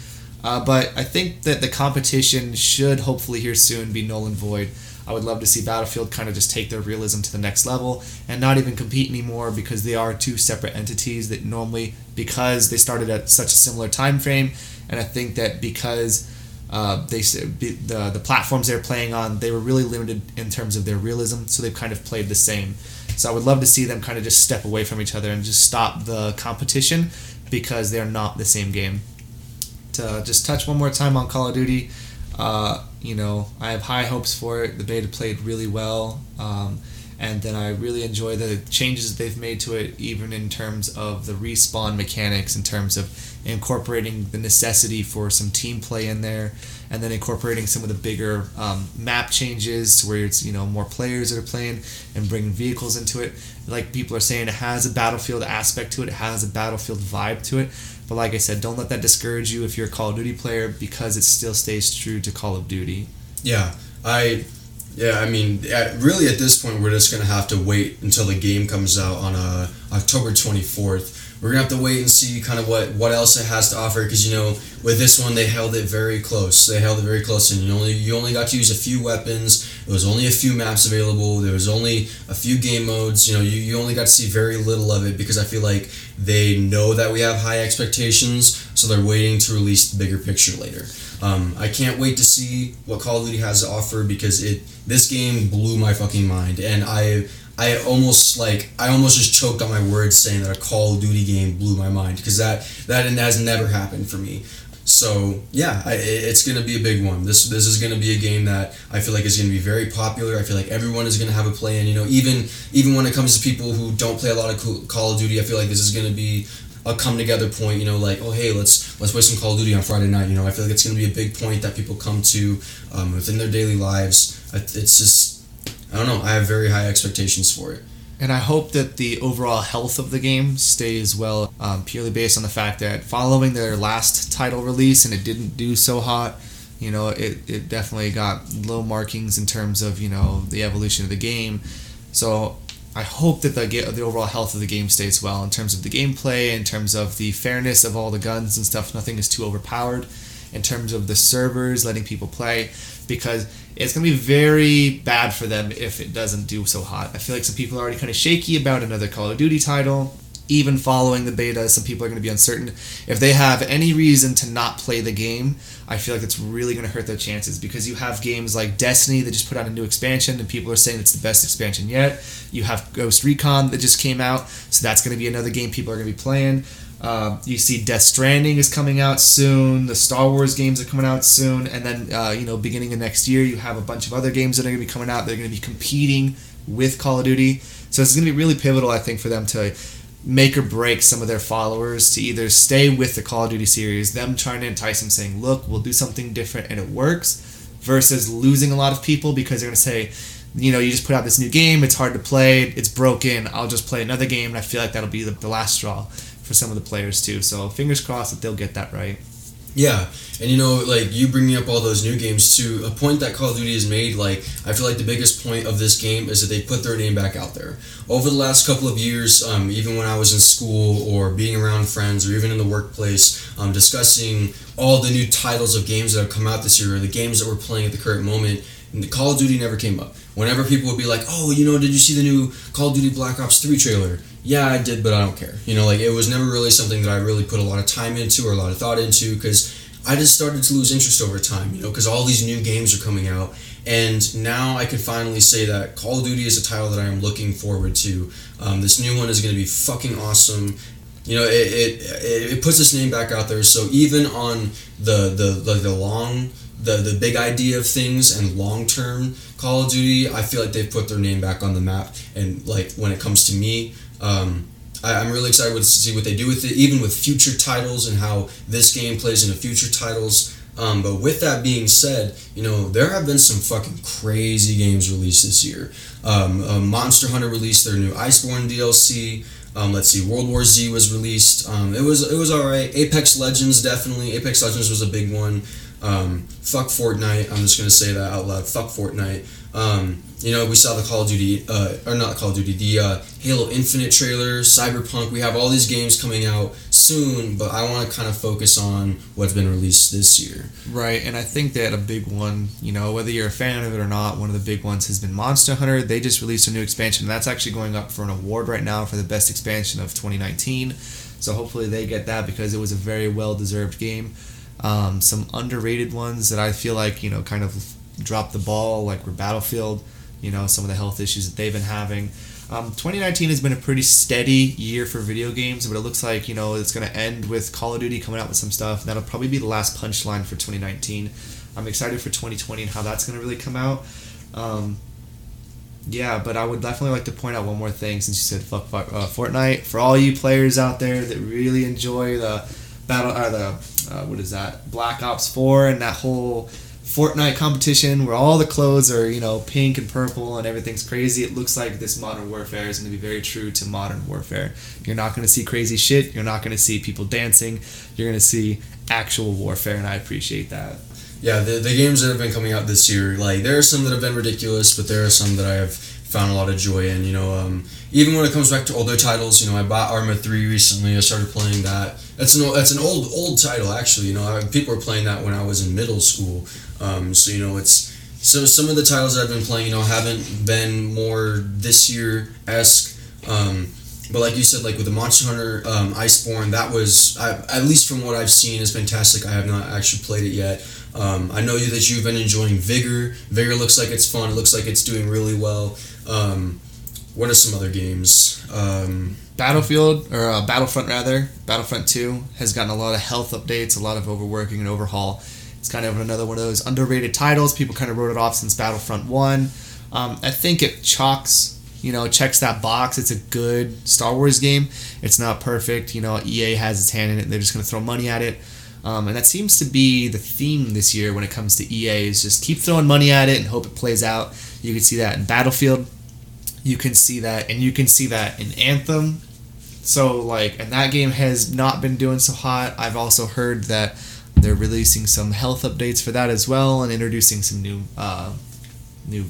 S2: Uh, but I think that the competition should hopefully here soon be null and void. I would love to see Battlefield kind of just take their realism to the next level and not even compete anymore because they are two separate entities that normally because they started at such a similar time frame and I think that because uh, they the the platforms they're playing on they were really limited in terms of their realism so they've kind of played the same so I would love to see them kind of just step away from each other and just stop the competition because they're not the same game to just touch one more time on Call of Duty. Uh, you know, I have high hopes for it. The beta played really well. Um, and then I really enjoy the changes they've made to it, even in terms of the respawn mechanics, in terms of incorporating the necessity for some team play in there, and then incorporating some of the bigger um, map changes to where it's you know more players that are playing and bringing vehicles into it. Like people are saying, it has a battlefield aspect to it, it has a battlefield vibe to it. But like I said, don't let that discourage you if you're a Call of Duty player because it still stays true to Call of Duty.
S1: Yeah, I yeah, I mean, really at this point, we're just gonna have to wait until the game comes out on uh, October twenty fourth. We're gonna have to wait and see kind of what what else it has to offer because you know with this one they held it very close. They held it very close, and you only you only got to use a few weapons. It was only a few maps available. There was only a few game modes. You know, you, you only got to see very little of it because I feel like they know that we have high expectations, so they're waiting to release the bigger picture later. Um, I can't wait to see what Call of Duty has to offer because it this game blew my fucking mind, and I I almost like I almost just choked on my words saying that a Call of Duty game blew my mind because that that has never happened for me. So yeah, I, it's gonna be a big one. This this is gonna be a game that I feel like is gonna be very popular. I feel like everyone is gonna have a play, and you know, even even when it comes to people who don't play a lot of Call of Duty, I feel like this is gonna be a come together point. You know, like oh hey, let's let's play some Call of Duty on Friday night. You know, I feel like it's gonna be a big point that people come to um, within their daily lives. It's just I don't know. I have very high expectations for it.
S2: And I hope that the overall health of the game stays well, um, purely based on the fact that following their last title release and it didn't do so hot, you know, it, it definitely got low markings in terms of, you know, the evolution of the game. So I hope that the, the overall health of the game stays well in terms of the gameplay, in terms of the fairness of all the guns and stuff. Nothing is too overpowered. In terms of the servers, letting people play because it's going to be very bad for them if it doesn't do so hot. I feel like some people are already kind of shaky about another Call of Duty title. Even following the beta, some people are going to be uncertain. If they have any reason to not play the game, I feel like it's really going to hurt their chances because you have games like Destiny that just put out a new expansion and people are saying it's the best expansion yet. You have Ghost Recon that just came out, so that's going to be another game people are going to be playing. Uh, you see Death Stranding is coming out soon. The Star Wars games are coming out soon, and then uh, you know beginning of next year you have a bunch of other games that are going to be coming out. They're going to be competing with Call of Duty, so it's going to be really pivotal, I think, for them to make or break some of their followers to either stay with the Call of Duty series, them trying to entice them, saying, "Look, we'll do something different and it works," versus losing a lot of people because they're going to say. You know, you just put out this new game. It's hard to play. It's broken. I'll just play another game, and I feel like that'll be the, the last straw for some of the players too. So fingers crossed that they'll get that right.
S1: Yeah, and you know, like you bringing up all those new games to A point that Call of Duty has made, like I feel like the biggest point of this game is that they put their name back out there. Over the last couple of years, um, even when I was in school or being around friends or even in the workplace, um, discussing all the new titles of games that have come out this year or the games that we're playing at the current moment, the Call of Duty never came up. Whenever people would be like, "Oh, you know, did you see the new Call of Duty Black Ops 3 trailer?" Yeah, I did, but I don't care. You know, like it was never really something that I really put a lot of time into or a lot of thought into because I just started to lose interest over time, you know, because all these new games are coming out. And now I can finally say that Call of Duty is a title that I am looking forward to. Um, this new one is going to be fucking awesome. You know, it, it, it puts its name back out there. So even on the, the, the, the long the the big idea of things and long term Call of Duty, I feel like they've put their name back on the map. And like when it comes to me, um, I, am really excited to see what they do with it, even with future titles and how this game plays into future titles. Um, but with that being said, you know there have been some fucking crazy games released this year. Um, uh, Monster Hunter released their new Iceborne DLC. Um, let's see, World War Z was released. Um, it was it was all right. Apex Legends definitely. Apex Legends was a big one. Um, fuck Fortnite. I'm just gonna say that out loud. Fuck Fortnite. Um, you know, we saw the Call of Duty, uh, or not Call of Duty, the uh, Halo Infinite trailer, Cyberpunk. We have all these games coming out soon, but I want to kind of focus on what's been released this year.
S2: Right, and I think that a big one, you know, whether you're a fan of it or not, one of the big ones has been Monster Hunter. They just released a new expansion, and that's actually going up for an award right now for the best expansion of 2019. So hopefully they get that because it was a very well deserved game. Um, some underrated ones that I feel like, you know, kind of dropped the ball, like we're Battlefield you know some of the health issues that they've been having. Um, 2019 has been a pretty steady year for video games, but it looks like you know it's going to end with Call of Duty coming out with some stuff. That'll probably be the last punchline for 2019. I'm excited for 2020 and how that's going to really come out. Um, yeah, but I would definitely like to point out one more thing since you said fuck, fuck uh, Fortnite. For all you players out there that really enjoy the battle, or the uh, what is that Black Ops 4 and that whole Fortnite competition where all the clothes are, you know, pink and purple and everything's crazy. It looks like this modern warfare is going to be very true to modern warfare. You're not going to see crazy shit. You're not going to see people dancing. You're going to see actual warfare, and I appreciate that.
S1: Yeah, the, the games that have been coming out this year, like, there are some that have been ridiculous, but there are some that I have found a lot of joy in. You know, um, even when it comes back to older titles, you know, I bought Arma three recently. I started playing that. That's an that's an old old title actually. You know, I, people were playing that when I was in middle school. Um, so you know, it's so some of the titles that I've been playing, you know, haven't been more this year esque. Um, but like you said, like with the Monster Hunter um, Iceborne, that was I, at least from what I've seen is fantastic. I have not actually played it yet. Um, I know that you've been enjoying Vigor. Vigor looks like it's fun. It looks like it's doing really well. Um, what are some other games? Um,
S2: Battlefield or uh, Battlefront rather, Battlefront Two has gotten a lot of health updates, a lot of overworking and overhaul. It's kind of another one of those underrated titles. People kind of wrote it off since Battlefront One. Um, I think it chalks, you know, checks that box. It's a good Star Wars game. It's not perfect. You know, EA has its hand in it. They're just going to throw money at it. Um, and that seems to be the theme this year when it comes to EA is just keep throwing money at it and hope it plays out. You can see that in Battlefield. You can see that, and you can see that in Anthem. So like, and that game has not been doing so hot. I've also heard that they're releasing some health updates for that as well, and introducing some new, uh, new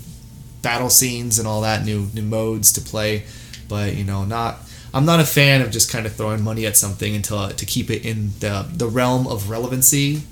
S2: battle scenes and all that, new new modes to play. But you know, not. I'm not a fan of just kind of throwing money at something until to keep it in the the realm of relevancy.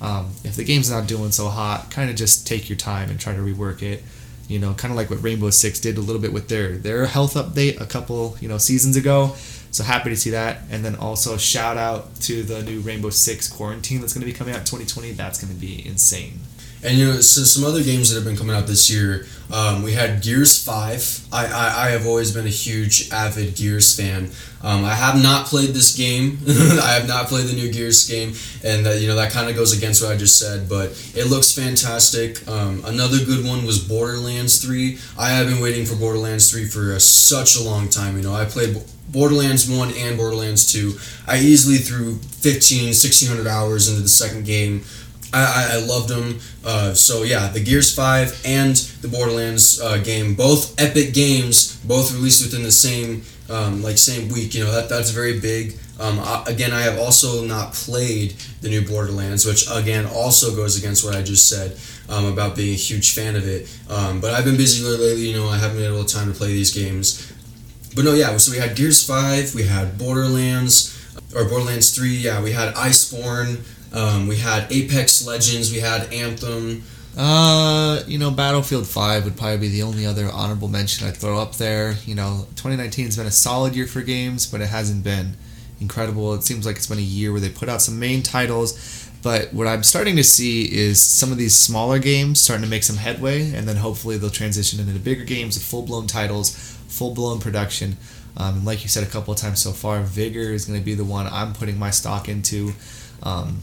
S2: Um, if the game's not doing so hot, kind of just take your time and try to rework it. You know, kind of like what Rainbow Six did a little bit with their their health update a couple you know seasons ago. So happy to see that. And then also shout out to the new Rainbow Six Quarantine that's going to be coming out in 2020. That's going to be insane.
S1: And you know, so some other games that have been coming out this year. Um, we had Gears Five. I, I, I have always been a huge avid Gears fan. Um, I have not played this game. I have not played the new Gears game, and that you know that kind of goes against what I just said. But it looks fantastic. Um, another good one was Borderlands Three. I have been waiting for Borderlands Three for a, such a long time. You know, I played Borderlands 1 and Borderlands 2. I easily threw 15, 1600 hours into the second game. I, I, loved them. Uh, so yeah, the Gears Five and the Borderlands uh, game, both epic games, both released within the same um, like same week. You know that that's very big. Um, I, again, I have also not played the new Borderlands, which again also goes against what I just said um, about being a huge fan of it. Um, but I've been busy lately. You know, I haven't had a little time to play these games. But no, yeah. So we had Gears Five, we had Borderlands, or Borderlands Three. Yeah, we had Iceborne. Um, we had Apex Legends. We had Anthem.
S2: Uh, you know, Battlefield 5 would probably be the only other honorable mention I'd throw up there. You know, 2019 has been a solid year for games, but it hasn't been incredible. It seems like it's been a year where they put out some main titles, but what I'm starting to see is some of these smaller games starting to make some headway, and then hopefully they'll transition into bigger games, with full blown titles, full blown production. Um, and like you said a couple of times so far, Vigor is going to be the one I'm putting my stock into. Um,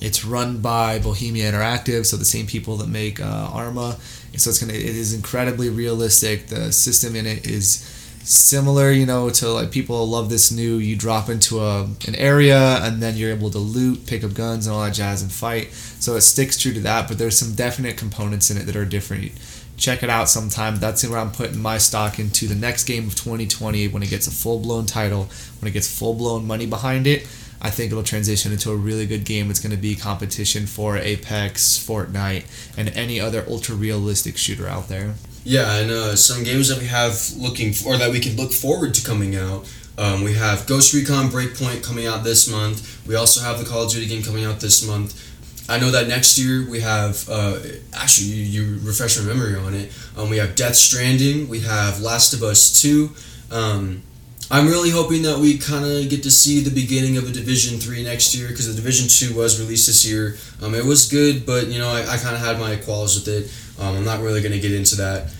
S2: it's run by Bohemia Interactive, so the same people that make uh, Arma. So it's gonna it is incredibly realistic. The system in it is similar, you know, to like people love this new. You drop into a an area and then you're able to loot, pick up guns and all that jazz and fight. So it sticks true to that, but there's some definite components in it that are different. Check it out sometime. That's where I'm putting my stock into the next game of 2020 when it gets a full blown title, when it gets full blown money behind it. I think it'll transition into a really good game. It's going to be competition for Apex, Fortnite, and any other ultra realistic shooter out there.
S1: Yeah, and uh, some games that we have looking for, or that we can look forward to coming out. Um, we have Ghost Recon Breakpoint coming out this month. We also have the Call of Duty game coming out this month. I know that next year we have, uh, actually, you, you refresh my memory on it. Um, we have Death Stranding, we have Last of Us 2. Um, I'm really hoping that we kind of get to see the beginning of a Division Three next year because the Division Two was released this year. Um, it was good, but you know I, I kind of had my qualms with it. Um, I'm not really going to get into that.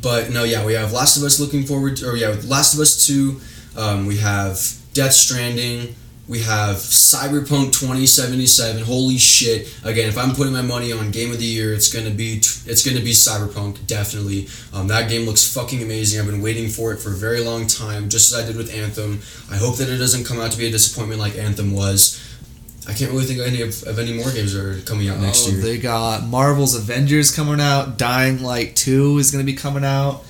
S1: But no, yeah, we have Last of Us looking forward to, or yeah, Last of Us Two. Um, we have Death Stranding. We have Cyberpunk 2077. Holy shit! Again, if I'm putting my money on Game of the Year, it's gonna be it's gonna be Cyberpunk definitely. Um, that game looks fucking amazing. I've been waiting for it for a very long time, just as I did with Anthem. I hope that it doesn't come out to be a disappointment like Anthem was. I can't really think of any of, of any more games that are coming out next
S2: oh,
S1: year.
S2: They got Marvel's Avengers coming out. Dying Light Two is going to be coming out.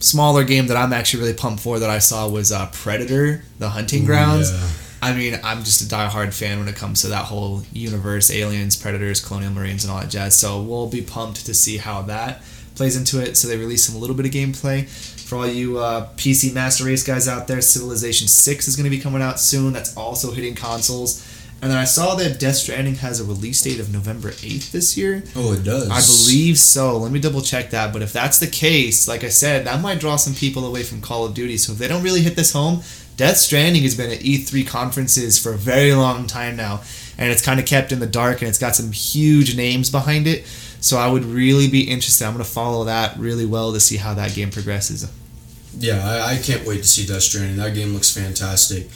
S2: Smaller game that I'm actually really pumped for that I saw was uh, Predator: The Hunting Grounds. Yeah I mean, I'm just a diehard fan when it comes to that whole universe, aliens, predators, colonial marines, and all that jazz. So we'll be pumped to see how that plays into it. So they released some a little bit of gameplay for all you uh, PC Master Race guys out there. Civilization Six is going to be coming out soon. That's also hitting consoles. And then I saw that Death Stranding has a release date of November 8th this year.
S1: Oh, it does.
S2: I believe so. Let me double check that. But if that's the case, like I said, that might draw some people away from Call of Duty. So if they don't really hit this home, Death Stranding has been at E3 conferences for a very long time now. and it's kind of kept in the dark, and it's got some huge names behind it. So I would really be interested. I'm going to follow that really well to see how that game progresses.
S1: Yeah, I, I can't wait to see Death Stranding. That game looks fantastic.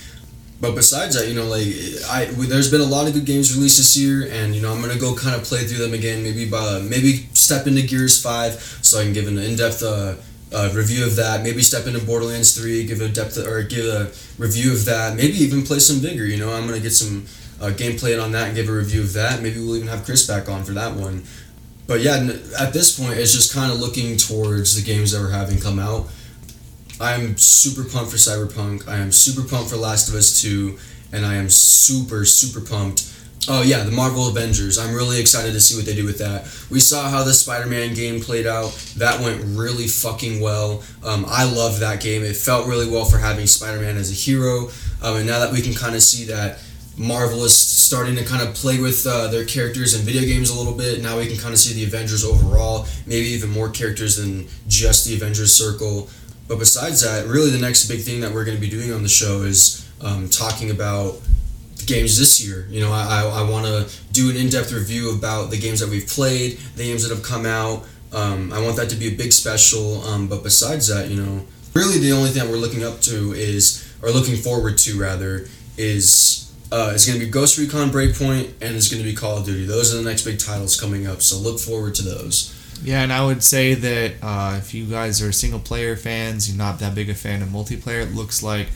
S1: But besides that, you know, like I, there's been a lot of good games released this year, and you know, I'm gonna go kind of play through them again. Maybe by maybe step into Gears Five, so I can give an in-depth uh, uh, review of that. Maybe step into Borderlands Three, give a depth or give a review of that. Maybe even play some Vigor. You know, I'm gonna get some uh, gameplay on that and give a review of that. Maybe we'll even have Chris back on for that one. But yeah, at this point, it's just kind of looking towards the games that we're having come out I'm super pumped for Cyberpunk. I am super pumped for Last of Us 2, and I am super super pumped. Oh yeah, the Marvel Avengers. I'm really excited to see what they do with that. We saw how the Spider-Man game played out. That went really fucking well. Um, I loved that game. It felt really well for having Spider-Man as a hero. Um, and now that we can kind of see that Marvel is starting to kind of play with uh, their characters in video games a little bit. Now we can kind of see the Avengers overall, maybe even more characters than just the Avengers Circle. But besides that, really the next big thing that we're going to be doing on the show is um, talking about games this year. You know, I, I, I want to do an in depth review about the games that we've played, the games that have come out. Um, I want that to be a big special. Um, but besides that, you know, really the only thing we're looking up to is, or looking forward to rather, is uh, it's going to be Ghost Recon Breakpoint and it's going to be Call of Duty. Those are the next big titles coming up. So look forward to those.
S2: Yeah, and I would say that uh, if you guys are single player fans, you're not that big a fan of multiplayer. It looks like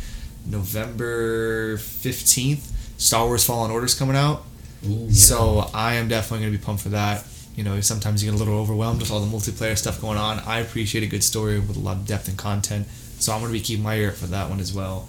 S2: November fifteenth, Star Wars Fallen Order is coming out. Ooh, yeah. So I am definitely going to be pumped for that. You know, sometimes you get a little overwhelmed with all the multiplayer stuff going on. I appreciate a good story with a lot of depth and content, so I'm going to be keeping my ear for that one as well.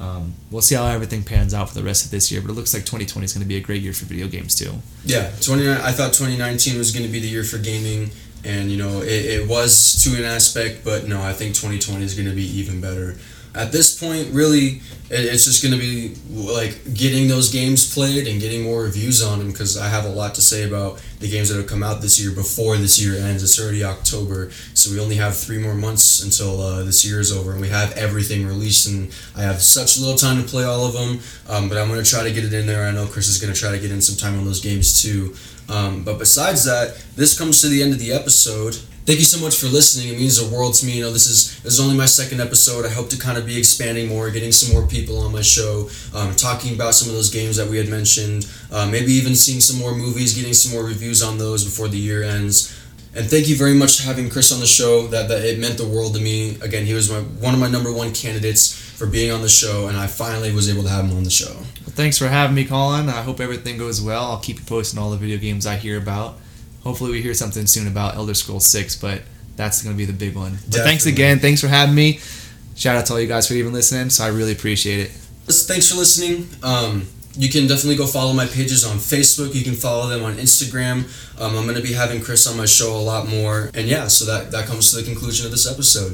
S2: Um, we'll see how everything pans out for the rest of this year, but it looks like 2020 is going to be a great year for video games too.
S1: Yeah, 20. I thought 2019 was going to be the year for gaming and you know it, it was to an aspect but no i think 2020 is going to be even better at this point really it's just going to be like getting those games played and getting more reviews on them because i have a lot to say about the games that have come out this year before this year ends. It's already october so we only have three more months until uh, this year is over and we have everything released and i have such little time to play all of them um, but i'm going to try to get it in there. I know chris is going to try to get in some time on those games too. Um, but besides that, this comes to the end of the episode. Thank you so much for listening. It means the world to me. You know, this is this is only my second episode. I hope to kind of be expanding more, getting some more people on my show, um, talking about some of those games that we had mentioned. Uh, maybe even seeing some more movies, getting some more reviews on those before the year ends. And thank you very much for having Chris on the show. That, that it meant the world to me. Again, he was my one of my number one candidates for being on the show, and I finally was able to have him on the show.
S2: Well, thanks for having me, Colin. I hope everything goes well. I'll keep you posting all the video games I hear about. Hopefully, we hear something soon about Elder Scrolls Six, but that's going to be the big one. But thanks again. Thanks for having me. Shout out to all you guys for even listening. So I really appreciate it.
S1: Thanks for listening. Um, you can definitely go follow my pages on Facebook. You can follow them on Instagram. Um, I'm going to be having Chris on my show a lot more. And yeah, so that, that comes to the conclusion of this episode.